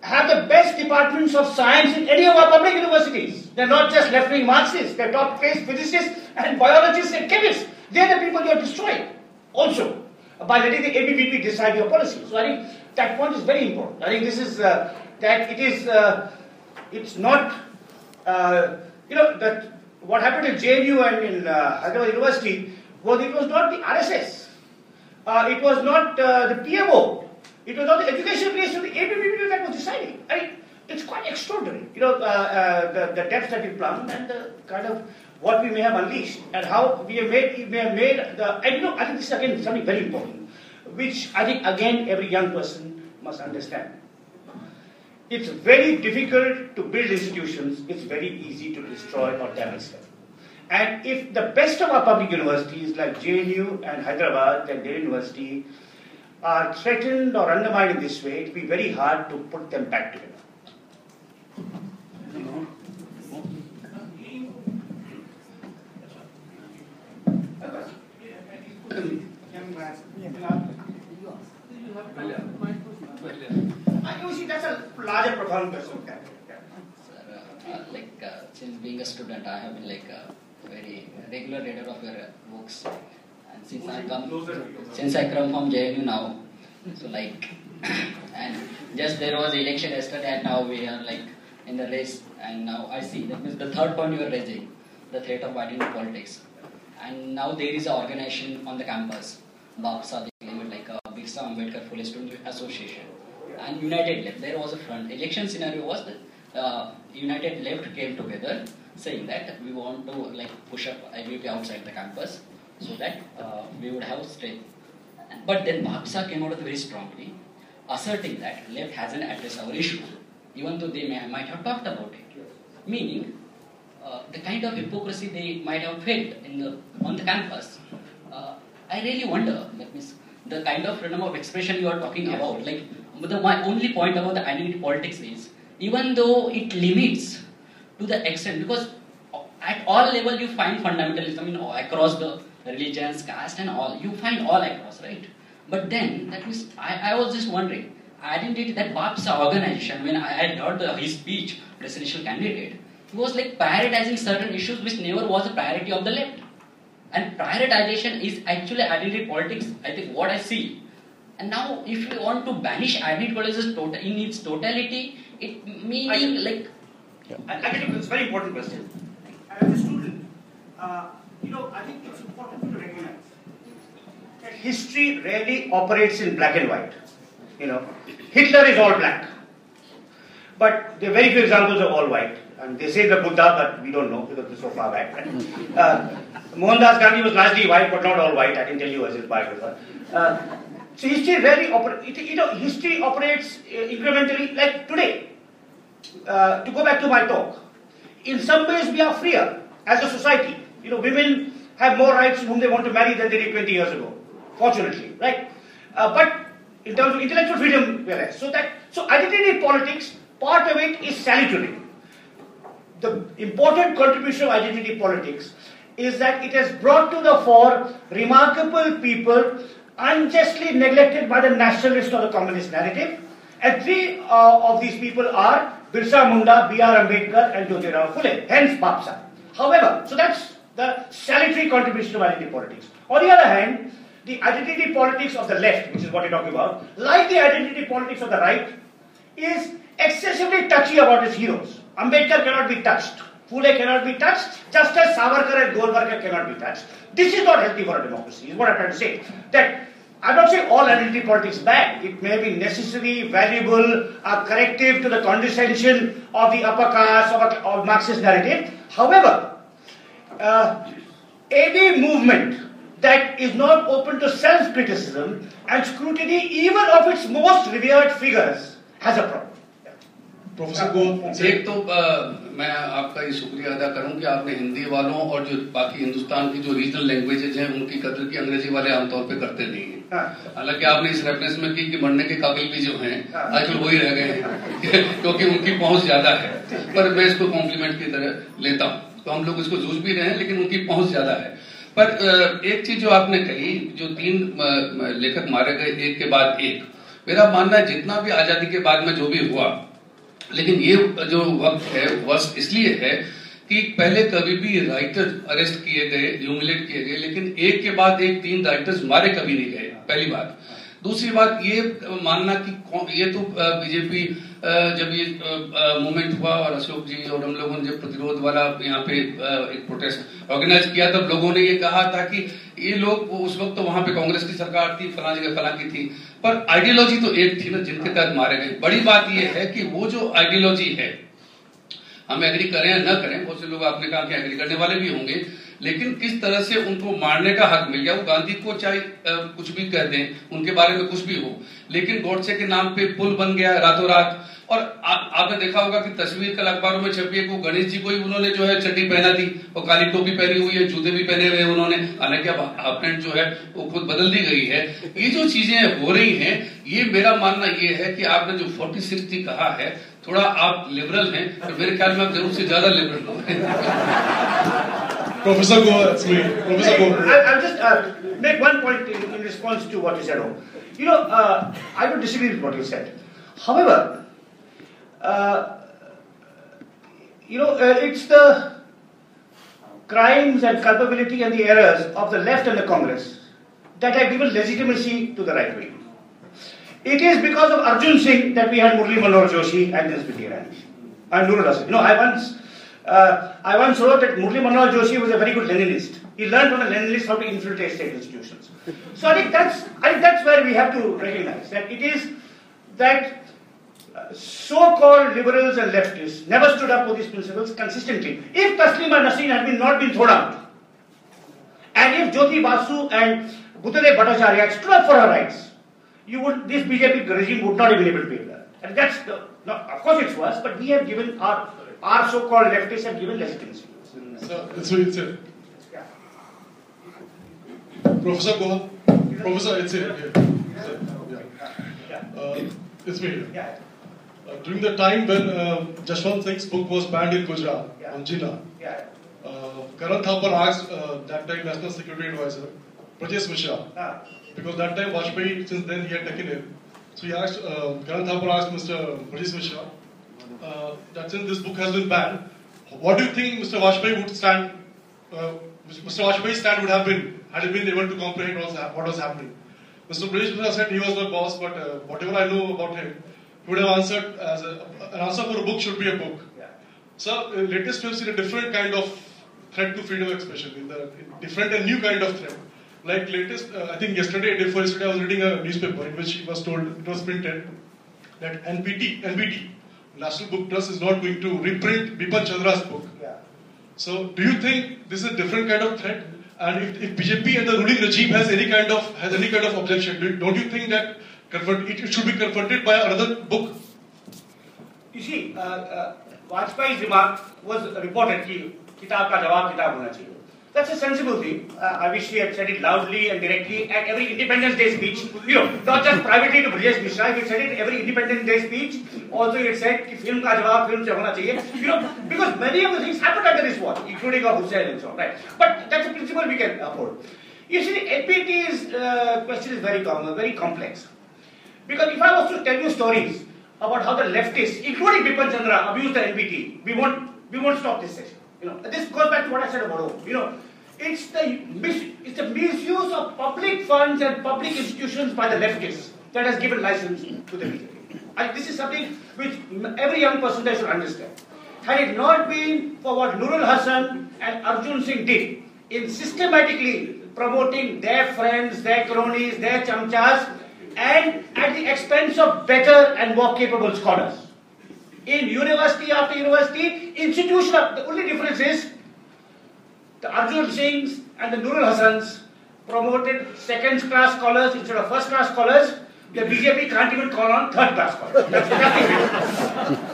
Speaker 1: have the best departments of science in any of our public universities. They're not just left-wing Marxists, they're top-paid physicists and biologists and chemists. They're the people you're destroying also by letting the ABVP decide your policy. So I think that point is very important. I think this is uh, that it is uh, it's not uh, you know that what happened in JNU and in uh, Hyderabad University was it was not the RSS, uh, it was not uh, the PMO, it was not the education ministry, the ABVP that was deciding. I mean, it's quite extraordinary. You know, uh, uh, the, the depths that we plumbed and the kind of what we may have unleashed and how we have made, we have made the, and you know, I think this is again something very important, which I think again every young person must understand. It's very difficult to build institutions, it's very easy to destroy or damage them. And if the best of our public universities like JNU and Hyderabad and Delhi University are threatened or undermined in this way, it will be very hard to put them back together. I can see that's a larger, profound question.
Speaker 6: Sir, uh, uh, like uh, since being a student, I have been like a very regular reader of your uh, books, and since I come since I come from JNU now, so like, and just there was election yesterday, and now we are like in the race, and now I see that means the third point you are raising, the threat of identity politics, and now there is an organization on the campus, Bab like a Birsa Ambedkar Phule Student Association, and United Left. There was a front. Election scenario was that uh, United Left came together, saying that we want to like push up IBP outside the campus, so that uh, we would have strength. But then BAPSA came out very strongly, asserting that left hasn't addressed our issue, even though they may, might have talked about it. Meaning, uh, the kind of hypocrisy they might have felt in the, on the campus. Uh, I really wonder, that means the kind of freedom of expression you are talking about, like the, my only point about the identity politics is, even though it limits to the extent, because at all level you find fundamentalism in all, across the religions, caste and all, you find all across, right? But then, that means, I, I was just wondering, identity, that BAPSA organization, when I had heard the, his speech, presidential candidate, he was like prioritizing certain issues which never was a priority of the left. And prioritization is actually identity politics, I think what I see. And now, if you want to banish identity politics tota- in its totality, it meaning like
Speaker 1: I, I think it's a very important question. As a student, uh, you know, I think it's important to recognize that history rarely operates in black and white. You know, Hitler is all black, but there are very few examples of all white. And they say the Buddha, but we don't know because it's so far back. Uh, Mohandas Gandhi was largely white, but not all white. I can tell you as his biographer. Uh, so history rarely operates. You know, history operates uh, incrementally, like today. Uh, to go back to my talk, in some ways we are freer as a society. You know, women have more rights to whom they want to marry than they did 20 years ago, fortunately, right? Uh, but in terms of intellectual freedom, we are less. So that so identity politics part of it is salutary. The important contribution of identity politics is that it has brought to the fore remarkable people unjustly neglected by the nationalist or the communist narrative. And three uh, of these people are Birsa Munda, B.R. Ambedkar, and Jyotirao Phule, hence BAPSA. However, so that's the salutary contribution of identity politics. On the other hand, the identity politics of the left, which is what you're talking about, like the identity politics of the right, is excessively touchy about its heroes. Ambedkar cannot be touched. Phule cannot be touched, just as Savarkar and Golwalkar cannot be touched. This is not healthy for a democracy, is what I'm trying to say. That I'm not saying all identity politics bad. It may be necessary, valuable, a corrective to the condescension of the upper caste of, of Marxist narrative. However, uh, any movement that is not open to self criticism and scrutiny, even of its most revered figures, has a problem. Yeah.
Speaker 2: Professor Gold,
Speaker 7: एक तो uh, मैं आपका ये शुक्रिया अदा करूँ कि आपने हिंदी वालों और जो बाकी हिंदुस्तान की जो रीजनल लैंग्वेजेज हैं उनकी कदर की अंग्रेज़ी वाले आमतौर पे करते नहीं हैं।
Speaker 1: हाँ।
Speaker 7: हालाँकि आपने इस रेफरेंस में की कि मरने के काबिल भी जो हैं
Speaker 1: हाँ।
Speaker 7: आजकल वही रह गए हैं क्योंकि उनकी पहुँच ज़्यादा है। पर मैं इसको कॉम्प्लीमेंट की तरह लेता हूँ। तो हम लोग इसको जूझ भी रहे हैं लेकिन उनकी पहुँच ज़्यादा है। पर एक चीज़ जो आपने कही जो तीन लेखक मारे गए एक के बाद एक। मेरा मानना है जितना भी आज़ादी के बाद में जो भी हुआ लेकिन ये जो वक्त है वक्त इसलिए है कि पहले कभी भी राइटर अरेस्ट किए गए ह्यूमिलेट किए गए, लेकिन एक के बाद एक तीन राइटर्स मारे कभी नहीं गए, पहली बात। दूसरी बात ये मानना कि ये तो बीजेपी जब ये मूवमेंट हुआ और अशोक जी और हम लोगों ने जब प्रतिरोध वाला यहाँ पे एक प्रोटेस्ट ऑर्गेनाइज किया, तब लोगों ने ये कहा था कि ये लोग उस वक्त तो वहाँ पे कांग्रेस की सरकार थी, फला जगह फला की थी। पर आइडियोलॉजी तो एक थी ना, जिनके तहत मारे गए। बड़ी बात यह है कि वो जो आइडियोलॉजी है, हम एग्री करें या ना करें, बहुत से लोग आपने कहा कि एग्री करने वाले भी होंगे लेकिन किस तरह से उनको मारने का हक मिल गया? वो गांधी को चाहे कुछ भी कह दें उनके बारे में कुछ भी हो। लेकिन गोडसे के नाम पे पुल बन गया रातों रात। और आ, आपने देखा होगा कि तस्वीर कल अखबारों में छपी है कि गणेश जी को ही उन्होंने जो है चड्डी पहना दी और काली टोपी पहनी हुई है जूते भी पहने हुए उन्होंने। हालाँकि अब हाफ़ पैंट जो है वो खुद बदल दी गई है। ये जो चीज़ें हो रही हैं ये मेरा मानना ये है कि आपने जो फोर्टी सिक्सटी कहा है थोड़ा आप लिबरल हैं तो मेरे ख्याल में आप ज़रूर से ज़्यादा लिबरल हो।
Speaker 2: Professor me. Professor Goel.
Speaker 1: I'll, just uh, make one point in, in response to what you said. You know, uh, I don't disagree with what you said. However, uh, you know, uh, it's the crimes and culpability and the errors of the left and the Congress that have given legitimacy to the right wing. It is because of Arjun Singh that we had Murli Manohar Joshi and Smriti Irani and Nurul Hasan. You know, I once, uh, I once wrote that Murli Manohar Joshi was a very good Leninist. He learned from a Leninist how to infiltrate state institutions. So I think that's, I think that's where we have to recognize that it is that uh, so-called liberals and leftists never stood up for these principles consistently. If Taslima Nasreen had been not been thrown out, and if Jyoti Basu and Buddhadev Bhattacharya had stood up for her rights, you would this BJP regime would not have been able to be there. And that's the, no, of course it's worse, but we have given our our so-called leftists have given legitimacy.
Speaker 2: It's me, it's it.
Speaker 1: Yeah.
Speaker 2: Professor Goel. Professor, it's it. Yeah.
Speaker 1: Yeah.
Speaker 2: Uh, it's me.
Speaker 1: Yeah.
Speaker 2: Uh, during the time when uh, Jashwant Singh's book was banned in Gujarat
Speaker 1: Yeah.
Speaker 2: on Jinnah,
Speaker 1: Yeah.
Speaker 2: uh, Karan Thapar asked uh, that time National Security Advisor, Prajesh Mishra,
Speaker 1: Ah.
Speaker 2: because that time Vajpayee, since then he had taken in. So he asked, uh, Karan Thapar asked Mr. Prajesh Mishra, uh, that since this book has been banned, what do you think Mr. Vajpayee would stand, uh, Mr. Vajpayee's stand would have been had he been able to comprehend what was, what was happening? Mr. Mishra said he was my boss, but uh, whatever I know about him, he would have answered as a, an answer for a book should be a book.
Speaker 1: Yeah.
Speaker 2: So, uh, latest we have seen a different kind of threat to freedom of expression, in the in different and new kind of threat. Like latest, uh, I think yesterday, day before yesterday, I was reading a newspaper in which it was told, it was printed that NPT, NBT, National Book Trust, is not going to reprint Bipan Chandra's book.
Speaker 1: Yeah.
Speaker 2: So, do you think this is a different kind of threat? And if, if BJP and the ruling regime has any kind of has any kind of objection, do, don't you think that confront, it, it should be confronted by another book?
Speaker 1: You see, uh, uh, Vajpayee's remark was reported कि किताब का जवाब किताब होना चाहिए that's a sensible thing. Uh, I wish we had said it loudly and directly at every Independence Day speech. You know, not just privately to Brajesh Mishra. If he said it every Independence Day speech, also he said कि film ka जवाब film से होना You know, because many of the things happened under this war, including of Hussein and so on, right? But that's a principle we can uphold. You see, NPT's uh, question is very common, very complex. Because if I was to tell you stories about how the leftists, including Bipan Chandra, abused the NPT, we won't, we won't stop this session. You know, this goes back to what I said about home. You know, it's the mis- it's the misuse of public funds and public institutions by the leftists that has given license to the. I, this is something which every young person there should understand. Had it not been for what Nurul Hasan and Arjun Singh did in systematically promoting their friends, their cronies, their chamchas, and at the expense of better and more capable scholars in university after university, institution of, the only difference is the Arjun Singhs and the Nurul Hasans promoted second class scholars instead of first class scholars. The BJP can't even call on third class scholars.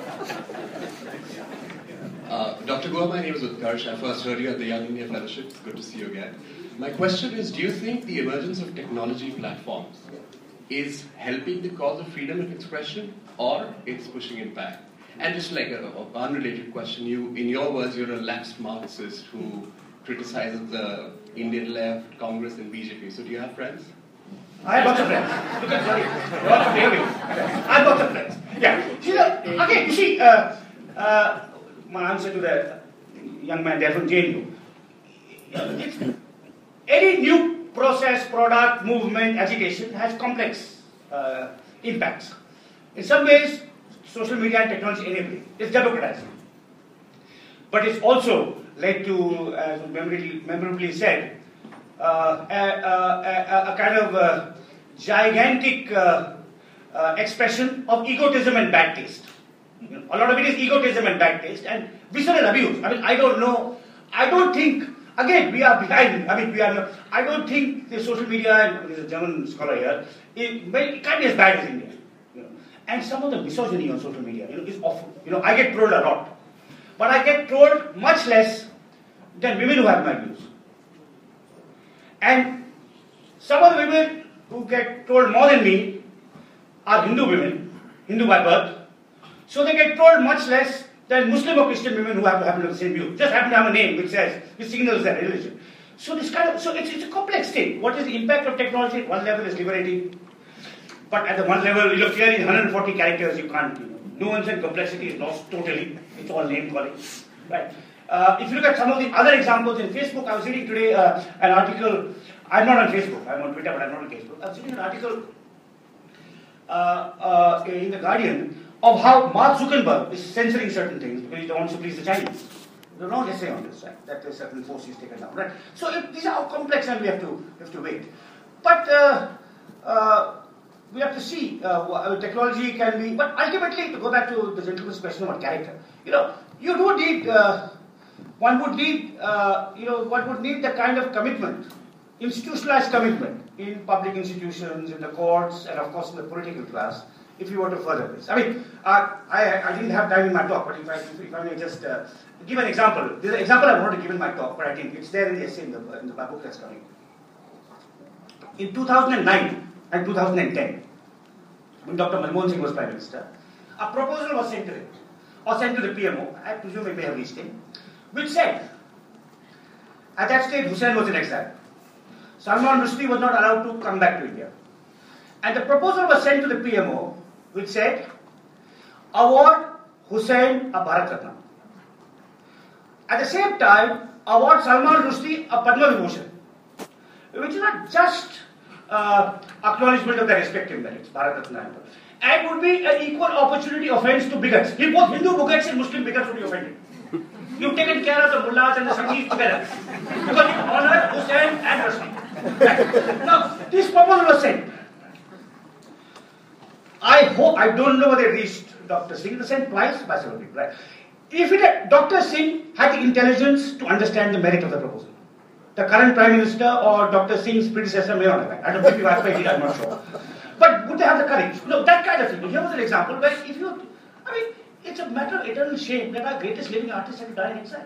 Speaker 8: Uh, Dr. Guha, my name is Utkarsh. I first heard you at the Young India Fellowship. It's good to see you again. My question is Do you think the emergence of technology platforms is helping the cause of freedom of expression or it's pushing it back? And just like an unrelated question, you, in your words, you're a lapsed Marxist who criticizes the Indian left, Congress, and BJP. So do you have friends?
Speaker 1: I have lots of friends. Look at sorry. You're also. I have lots of friends. Yeah. See, the, again, you see, uh, uh, my answer to the young man there from JNU. Any new process, product, movement, agitation has complex uh, impacts. In some ways, social media and technology enabling. It's democratizing. But it's also led to, as memorably, memorably said, uh, a, a, a, a, kind of uh, gigantic uh, uh, expression of egotism and bad taste. A lot of it is egotism and bad taste and visceral abuse. I mean, I don't know. I don't think. Again, we are behind. I mean, we are. I don't think the social media. There's a German scholar here. It, it can't be as bad as India. And some of the misogyny on social media, you know, is awful. You know, I get trolled a lot, but I get trolled much less than women who have my views. And some of the women who get trolled more than me are Hindu women, Hindu by birth. So they get trolled much less than Muslim or Christian women who have, happen to have the same view. Just happen to have a name which says, which signals their religion. So this kind of, so it's, it's a complex thing. What is the impact of technology? One level is liberating, but at the one level, you know, clearly 140 characters you can't, you know, nuance and complexity is lost totally. It's all name calling, right? Uh, if you look at some of the other examples in Facebook, I was reading today uh, an article. I'm not on Facebook. I'm on Twitter, but I'm not on Facebook. I was reading an article uh, in the Guardian of how Mark Zuckerberg is censoring certain things because he wants to please the Chinese. There's no essay on this, right? That a certain force is taken down, right? So these are complex and we have to have to wait. But uh, uh, we have to see uh, technology can be. But ultimately, to go back to the gentleman's question about character, you know, you do need. one would need, you know, one would need the kind of commitment, institutionalized commitment in public institutions, in the courts, and of course in the political class, if you were to further this. I mean, uh, I, I didn't have time in my talk, but if I, if I may just uh, give an example. There's an example I wanted to give in my talk, but I think it's there in the essay in the, in the book that's coming. In 2009 and 2010, when Dr. Manmohan Singh was Prime Minister, a proposal was sent to him, or sent to the PMO, I presume it may have reached him, which said, at that stage Husain was in exile. Salman Rushdie was not allowed to come back to India. And the proposal was sent to the PMO, which said, award Husain a Bharat Ratna. At the same time, award Salman Rushdie a Padma Vibhushan, which is not just uh, acknowledgement of their respective merits, Bharat Ratna and would be an equal opportunity offense to bigots. If both Hindu bigots and Muslim bigots would be offended. You've taken care of the mullahs and the Sanghis together. Because you honor Husain and. Right. Now, this proposal was sent. I hope, I don't know whether it reached Dr. Singh, was sent twice by several people, right? If it had, Dr. Singh had the intelligence to understand the merit of the proposal, the current Prime Minister or Dr. Singh's predecessor may not have. I don't if Vajpayee did, I'm not sure. But would they have the courage? No, that kind of thing. Here was an example where if you, I mean, it's a matter of eternal shame that our greatest living artists have died in exile.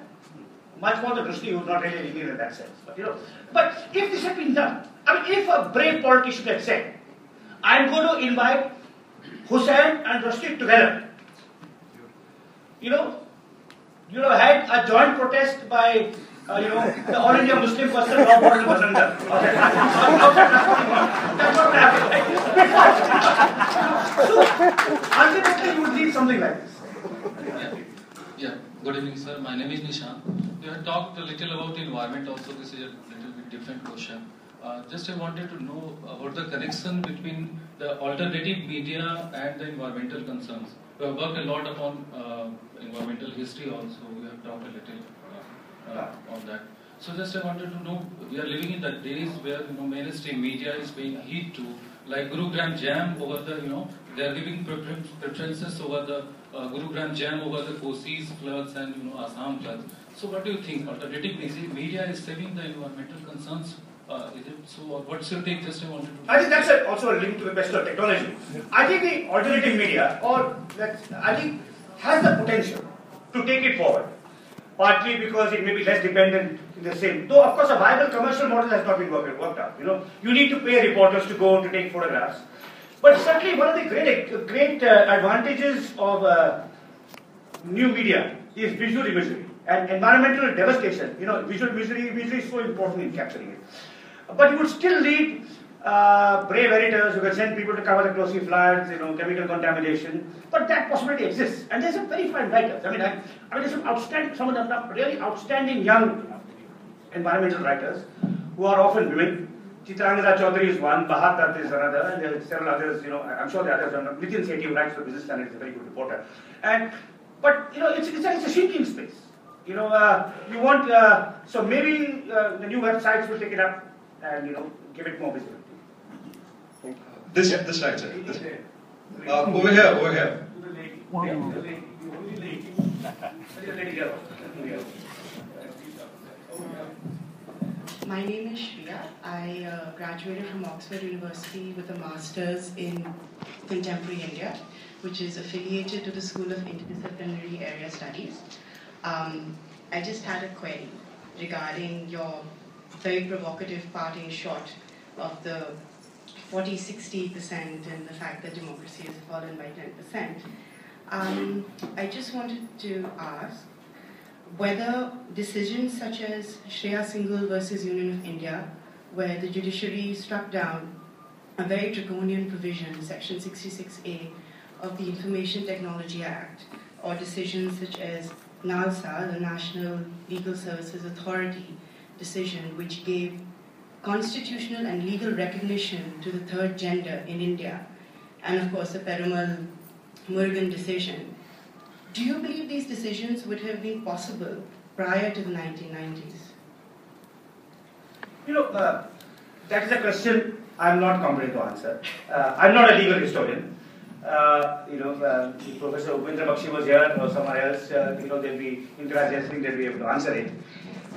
Speaker 1: much more than Rushdie, who's not really Indian in that sense. But you know, but if this had been done, I mean, if a brave politician had said, I'm going to invite Husain and Rushdie together, you know, you know, had a joint protest by, uh, you know, the All India Muslim Personal Law Board in Basanta. Okay. That's what happened. so, ultimately, you would need something like this.
Speaker 9: Yeah. yeah. Good evening, sir. My name is Nishan. You have talked a little about the environment also. This is a little bit different question. Uh, just I wanted to know about the connection between the alternative media and the environmental concerns. We have worked a lot upon uh, environmental history also. We have talked a little on that. So just I wanted to know, we are living in the days where you know mainstream media is paying heed to, like Guru Gurugram Jam over the you know they are giving prefer- preferences over the uh, Gurugram Jam over the Kosi's floods and you know Assam floods. So what do you think? Alternative media is saving the environmental concerns. Uh, is it so? What's your take? Just I wanted to.
Speaker 1: I think that's a, also a link to the best of technology. I think the alternative media, or I think, has the potential to take it forward. Partly because it may be less dependent in the same. Though of course a viable commercial model has not been worked, worked out. You know, you need to pay reporters to go to take photographs. But certainly one of the great great uh, advantages of uh, new media is visual imagery and environmental devastation. You know, visual imagery, imagery is so important in capturing it. But you would still need uh, brave editors who can send people to cover the Kosi floods, you know, chemical contamination. But that possibility exists. And there's some very fine writers. I mean, I, I mean, there's some outstanding, some of them are really outstanding young environmental writers who are often women. Chitrangada Choudhury is one, Bahat is another, and there are several others, you know, I'm sure the others are not. Nitin Sethi, who writes for Business Standard, is a very good reporter. And, but, you know, it's, it's, a, it's a shrinking space. You know, uh, you want, uh, so maybe uh, the new websites will take it up and, you know, give it more visibility.
Speaker 3: This, this side, sir. This, uh, over here, over here.
Speaker 10: My name is Shriya. I uh, graduated from Oxford University with a master's in contemporary India, which is affiliated to the School of Interdisciplinary Area Studies. Um, I just had a query regarding your very provocative parting shot of the 40 60% and the fact that democracy has fallen by 10%. Um, I just wanted to ask whether decisions such as Shreya Singhal versus Union of India, where the judiciary struck down a very draconian provision, Section 66A of the Information Technology Act, or decisions such as NALSA, the National Legal Services Authority decision, which gave constitutional and legal recognition to the third gender in India, and of course the Perumal Murugan decision. Do you believe these decisions would have been possible prior to the 1990s?
Speaker 1: You know, uh, that is a question I'm not competent to answer. Uh, I'm not a legal historian. Uh, you know, uh, Professor Upendra Baxi was here or somewhere else, uh, you know, they'll be enthusiastic, they'll be able to answer it.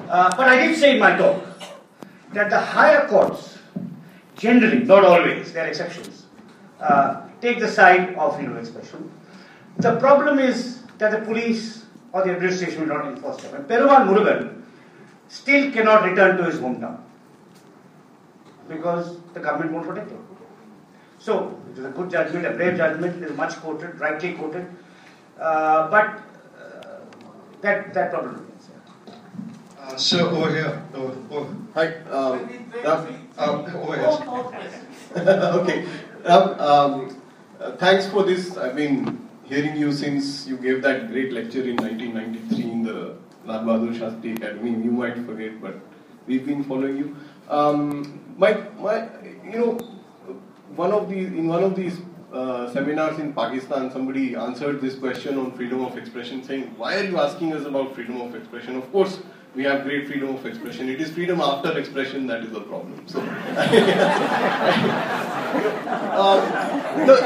Speaker 1: Uh, but I did say in my talk that the higher courts, generally, not always, there are exceptions, uh, take the side of freedom of expression. The problem is that the police or the administration will not enforce them. And Perumal Murugan still cannot return to his hometown because the government won't protect him. So, it is a good judgment, a brave judgment, it is much quoted, rightly quoted, uh, but uh, that, that problem.
Speaker 3: Uh, sir, over here. Over, over.
Speaker 11: Hi. Um, Ram,
Speaker 3: um, over here.
Speaker 11: okay. Um, uh, thanks for this. I've been hearing you since you gave that great lecture in 1993 in the Lal Bahadur Shastri Academy. You might forget, but we've been following you. Um, my, my, you know, one of these in one of these uh, seminars in Pakistan, somebody answered this question on freedom of expression, saying, "Why are you asking us about freedom of expression?" Of course, we have great freedom of expression. It is freedom after expression that is the problem. So, um, the,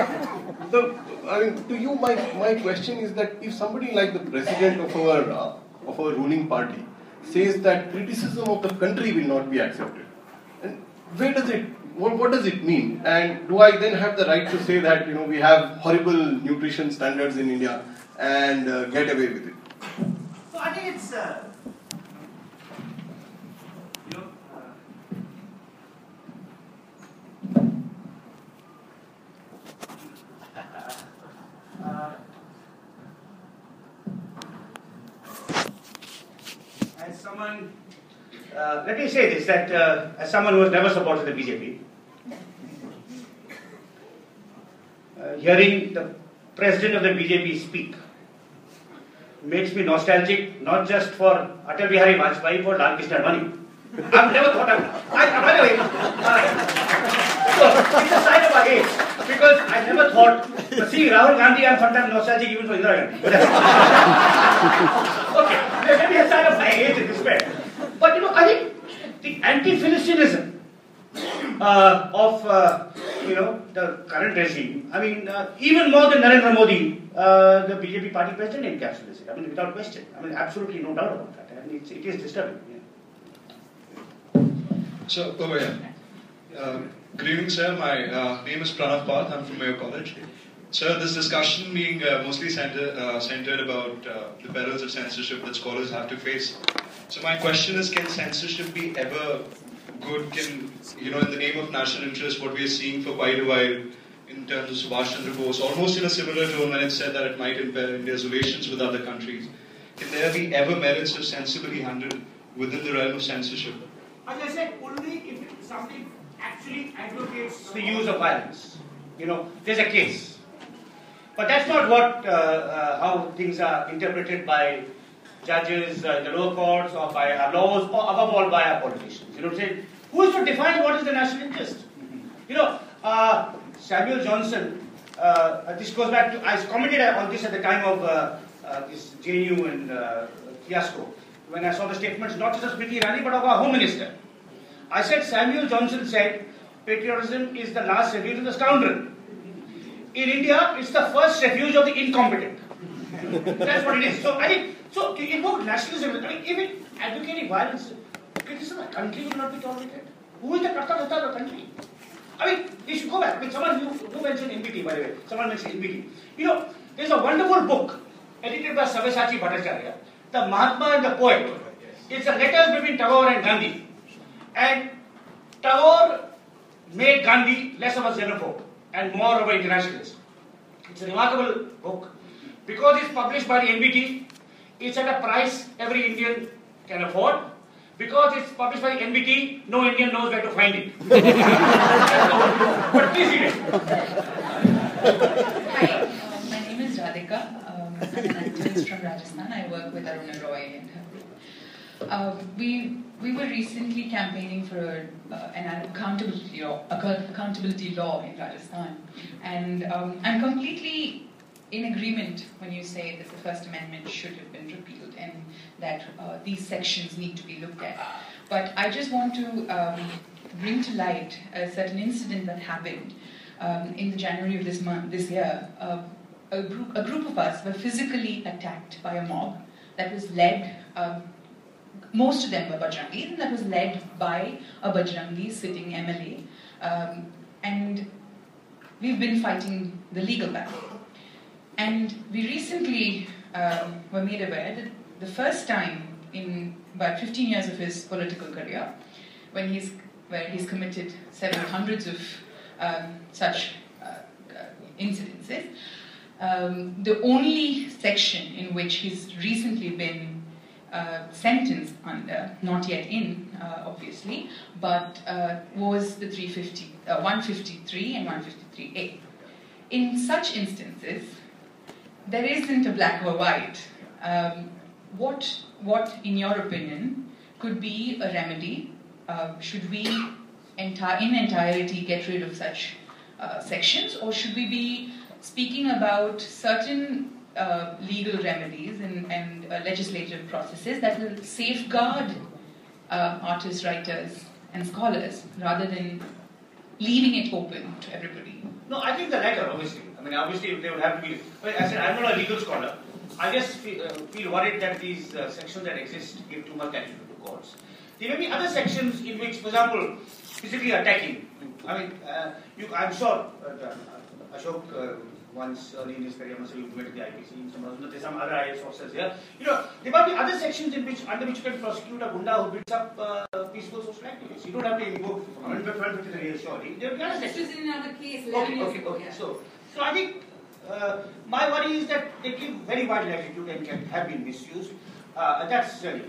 Speaker 11: the, I mean, to you, my, my question is that if somebody like the president of our uh, of our ruling party says that criticism of the country will not be accepted, and where does it what, what does it mean? And do I then have the right to say that you know we have horrible nutrition standards in India and uh, get away with it?
Speaker 1: So I think it's uh, someone, uh, let me say this that uh, as someone who has never supported the BJP, uh, hearing the president of the BJP speak makes me nostalgic not just for Atal Bihari Vajpayee, but for Lal Krishna. I've never thought of I, by the way, uh, it's a sign of our age because I never thought, uh, seeing Rahul Gandhi, I'm sometimes nostalgic even for Indira Gandhi. okay, maybe a sign of my age despair. But you know, I think anti-Philistinism uh, of uh, you know the current regime. I mean, uh, even more than Narendra Modi, uh, the BJP party president encapsulates it. I mean, without question. I mean, absolutely no doubt about that. I mean, it's, it is disturbing. Yeah.
Speaker 12: So, over here. Uh, good evening, sir. My uh, name is Pranav Path. I'm from Mayo College. Sir, this discussion being uh, mostly center, centered about the perils of censorship that scholars have to face. So, my question is can censorship be ever good? Can, you know, in the name of national interest, what we are seeing for quite a while in terms of Subhash Chandra Bose, almost in a similar tone when it said that it might impair India's relations with other countries, can there be ever merits of sensibly handled within the realm of censorship?
Speaker 1: As I said, only if something actually advocates the use of violence. You know, there's a case. But that's not what uh, uh, how things are interpreted by judges uh, in the lower courts or by our laws or above all by our politicians. You know, say who is to define what is the national interest? You know, uh, Samuel Johnson. Uh, this goes back to I commented on this at the time of uh, this JNU and fiasco when I saw the statements not just of Smriti Irani but of our Home Minister. I said Samuel Johnson said patriotism is the last refuge of the scoundrel. In India, it's the first refuge of the incompetent. That's what it is. So I think so invoke nationalism, I mean even advocating violence, criticism of the country will not be tolerated. Who is the Karta of the country? I mean, we should go back. I mean, someone who mentioned NBT, by the way. Someone mentioned NBT. You know, there's a wonderful book edited by Sabyasachi Bhattacharya, The Mahatma and the Poet. It's a letters between Tagore and Gandhi. And Tagore made Gandhi less of a xenophobe and more of an internationalist. It's a remarkable book. Because it's published by the NBT, it's at a price every Indian can afford. Because it's published by NBT, no Indian knows where to find it. but please read it.
Speaker 13: Hi, uh, my name is Radhika. Um, I'm an from Rajasthan. I work with Aruna Roy and her group. Uh, we we were recently campaigning for uh, an accountability law, accountability law in Rajasthan, and um, I'm completely in agreement when you say that the First Amendment should have been repealed and that uh, these sections need to be looked at. But I just want to um, bring to light a certain incident that happened um, in the January of this month, this year. Uh, a, group, a group of us were physically attacked by a mob that was led um, most of them were Bajrangis, and that was led by a Bajrangi sitting MLA. Um, and we've been fighting the legal battle. And we recently um, were made aware that the first time in about 15 years of his political career, when he's, where he's committed several hundreds of um, such uh, uh, incidences, um, the only section in which he's recently been uh, sentenced under, not yet in, uh, obviously, but uh, was the 350, 153 and 153A. In such instances, there isn't a black or white. Um, what, what, in your opinion, could be a remedy? Uh, should we, enti- in entirety, get rid of such uh, sections, or should we be speaking about certain uh, legal remedies and, and uh, legislative processes that will safeguard uh, artists, writers, and scholars rather than leaving it open to everybody?
Speaker 1: No, I think the latter, obviously. I mean, obviously, they would have to be. Well, I said, I'm not a legal scholar. I just feel, uh, feel worried that these uh, sections that exist give too much attention to courts. There may be other sections in which, for example, physically attacking. I mean, uh, you, I'm sure Ashok once early in his career must have implemented the IPC. Some, there's some other IS officers here. You know, there might be other sections in which under which you can prosecute a gunda who beats up uh, peaceful social activists. You don't have to invoke Amendment 1253 here, surely. There are other sections.
Speaker 14: This is in another case.
Speaker 1: Okay, okay, okay. Yeah. So, so I think uh, my worry is that they give very wide latitude and can have been misused. Uh, that's really.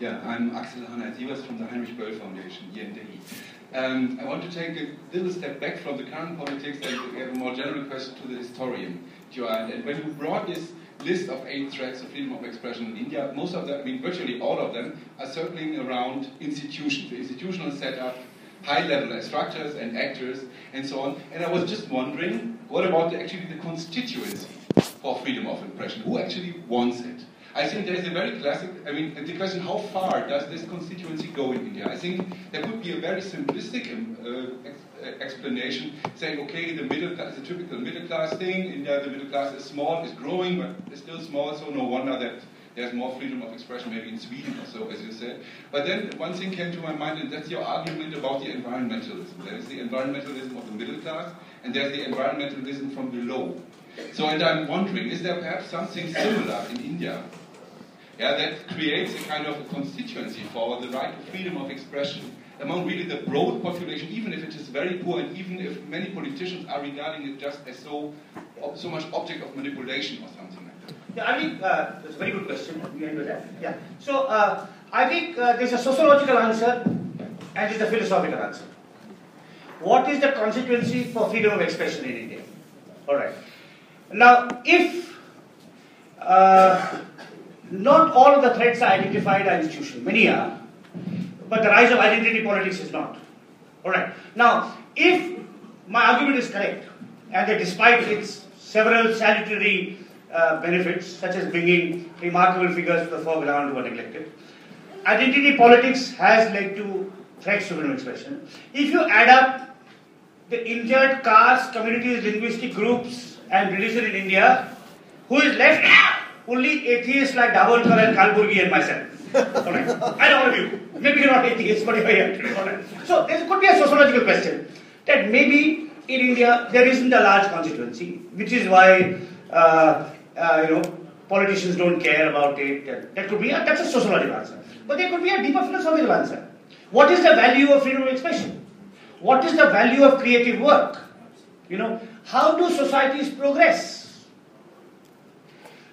Speaker 14: Yeah, I'm Axel Harneit-Sievers from the Heinrich Böll Foundation here in Delhi. Um, I want to take a little step back from the current politics and have a more general question to the historian, Joanne. And when you brought this list of eight threats of freedom of expression in India, most of them, I mean, virtually all of them, are circling around institutions, the institutional setup, high level structures and actors, and so on. And I was just wondering, what about the, actually the constituency for freedom of expression? Who actually wants it? I think there is a very classic, I mean, the question, how far does this constituency go in India? I think there could be a very simplistic um, uh, ex uh, explanation saying, okay, the middle class, the typical middle class thing, in India, the middle class is small, is growing, but it's still small, so no wonder that there's more freedom of expression maybe in Sweden or so, as you said. But then one thing came to my mind, and that's your argument about the environmentalism. There is the environmentalism of the middle class, and there's the environmentalism from below. So, and I'm wondering, is there perhaps something similar in India yeah, that creates a kind of a constituency for the right to freedom of expression among really the broad population, even if it is very poor, and even if many politicians are regarding it just as so, so much object of manipulation or something
Speaker 1: I think uh, that's a very good question. We with that. Yeah. So uh, I think uh, there's a sociological answer and there's a philosophical answer. What is the constituency for freedom of expression in India? All right. Now, if uh, not all of the threats are identified are institutional. Many are. But the rise of identity politics is not. Alright. Now, if my argument is correct, and that despite its several salutary uh, benefits, such as bringing remarkable figures to the foreground who neglected, identity politics has led to threats to freedom of expression. If you add up the injured caste, communities, linguistic groups, and religion in India, who is left only atheists like Dabholkar and Kalburgi and myself. Alright. And all of you. Maybe you're not atheists, but you're here. So there could be a sociological question that maybe in India there isn't a large constituency, which is why uh, uh, you know politicians don't care about it. That could be a, that's a sociological answer. But there could be a deeper philosophical answer. What is the value of freedom of expression? What is the value of creative work? You know, how do societies progress?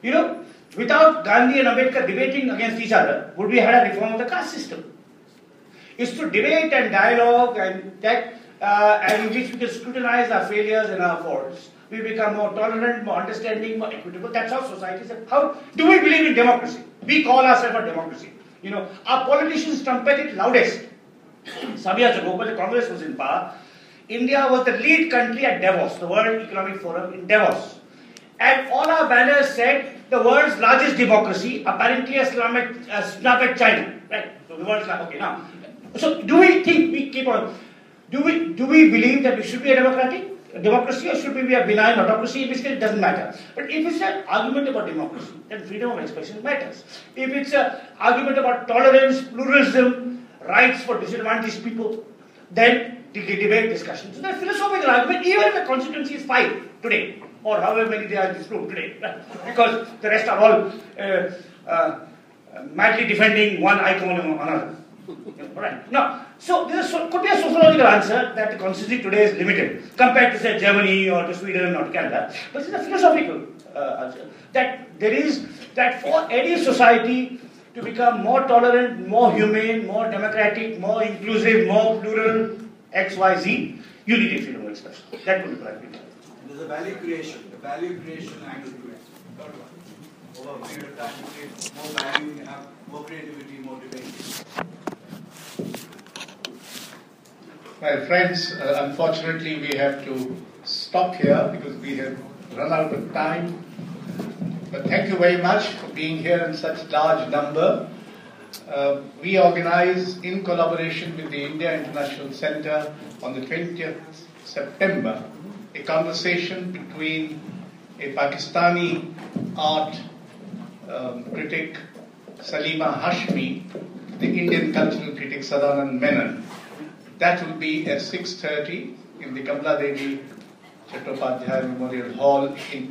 Speaker 1: You know, without Gandhi and Ambedkar debating against each other, would we have a reform of the caste system? It's to debate and dialogue and that, uh, and in which we can scrutinize our failures and our faults. We become more tolerant, more understanding, more equitable. That's how societies. How do we believe in democracy? We call ourselves a democracy. You know, our politicians trumpet it loudest. Some years ago, when the Congress was in power, India was the lead country at Davos, the World Economic Forum in Davos. And all our banners said the world's largest democracy, apparently a slum at, snap at China. Right? So the world's like, okay, now. So do we think, we keep on, do we, do we believe that we should be a democratic democracy or should we be a benign autocracy? In which case it doesn't matter. But if it's an argument about democracy, then freedom of expression matters. If it's an argument about tolerance, pluralism, rights for disadvantaged people, then the debate discussion. So the philosophical argument, even if the constituency is five today, or however many they are in this room today, because the rest are all uh, uh, madly defending one icon or another. Alright. Now, so this could be a sociological answer that the constituency today is limited compared to say Germany or to Sweden or to Canada. But it's a philosophical uh, answer that there is that for any society to become more tolerant, more humane, more democratic, more inclusive, more plural, X, Y, Z, you need a freedom of expression. That would be what
Speaker 15: There's a value creation, the value creation angle to it. One. Over a period of time, you create more value, you have more creativity, more debate.
Speaker 2: My friends, uh, unfortunately, we have to stop here because we have run out of time. But thank you very much for being here in such large number. Uh, we organize in collaboration with the India International Center on the 20th September a conversation between a Pakistani art um, critic, Salima Hashmi, the Indian cultural critic, Sadanand Menon. That will be at 6.30 in the Kamala Devi Chattopadhyay Memorial Hall in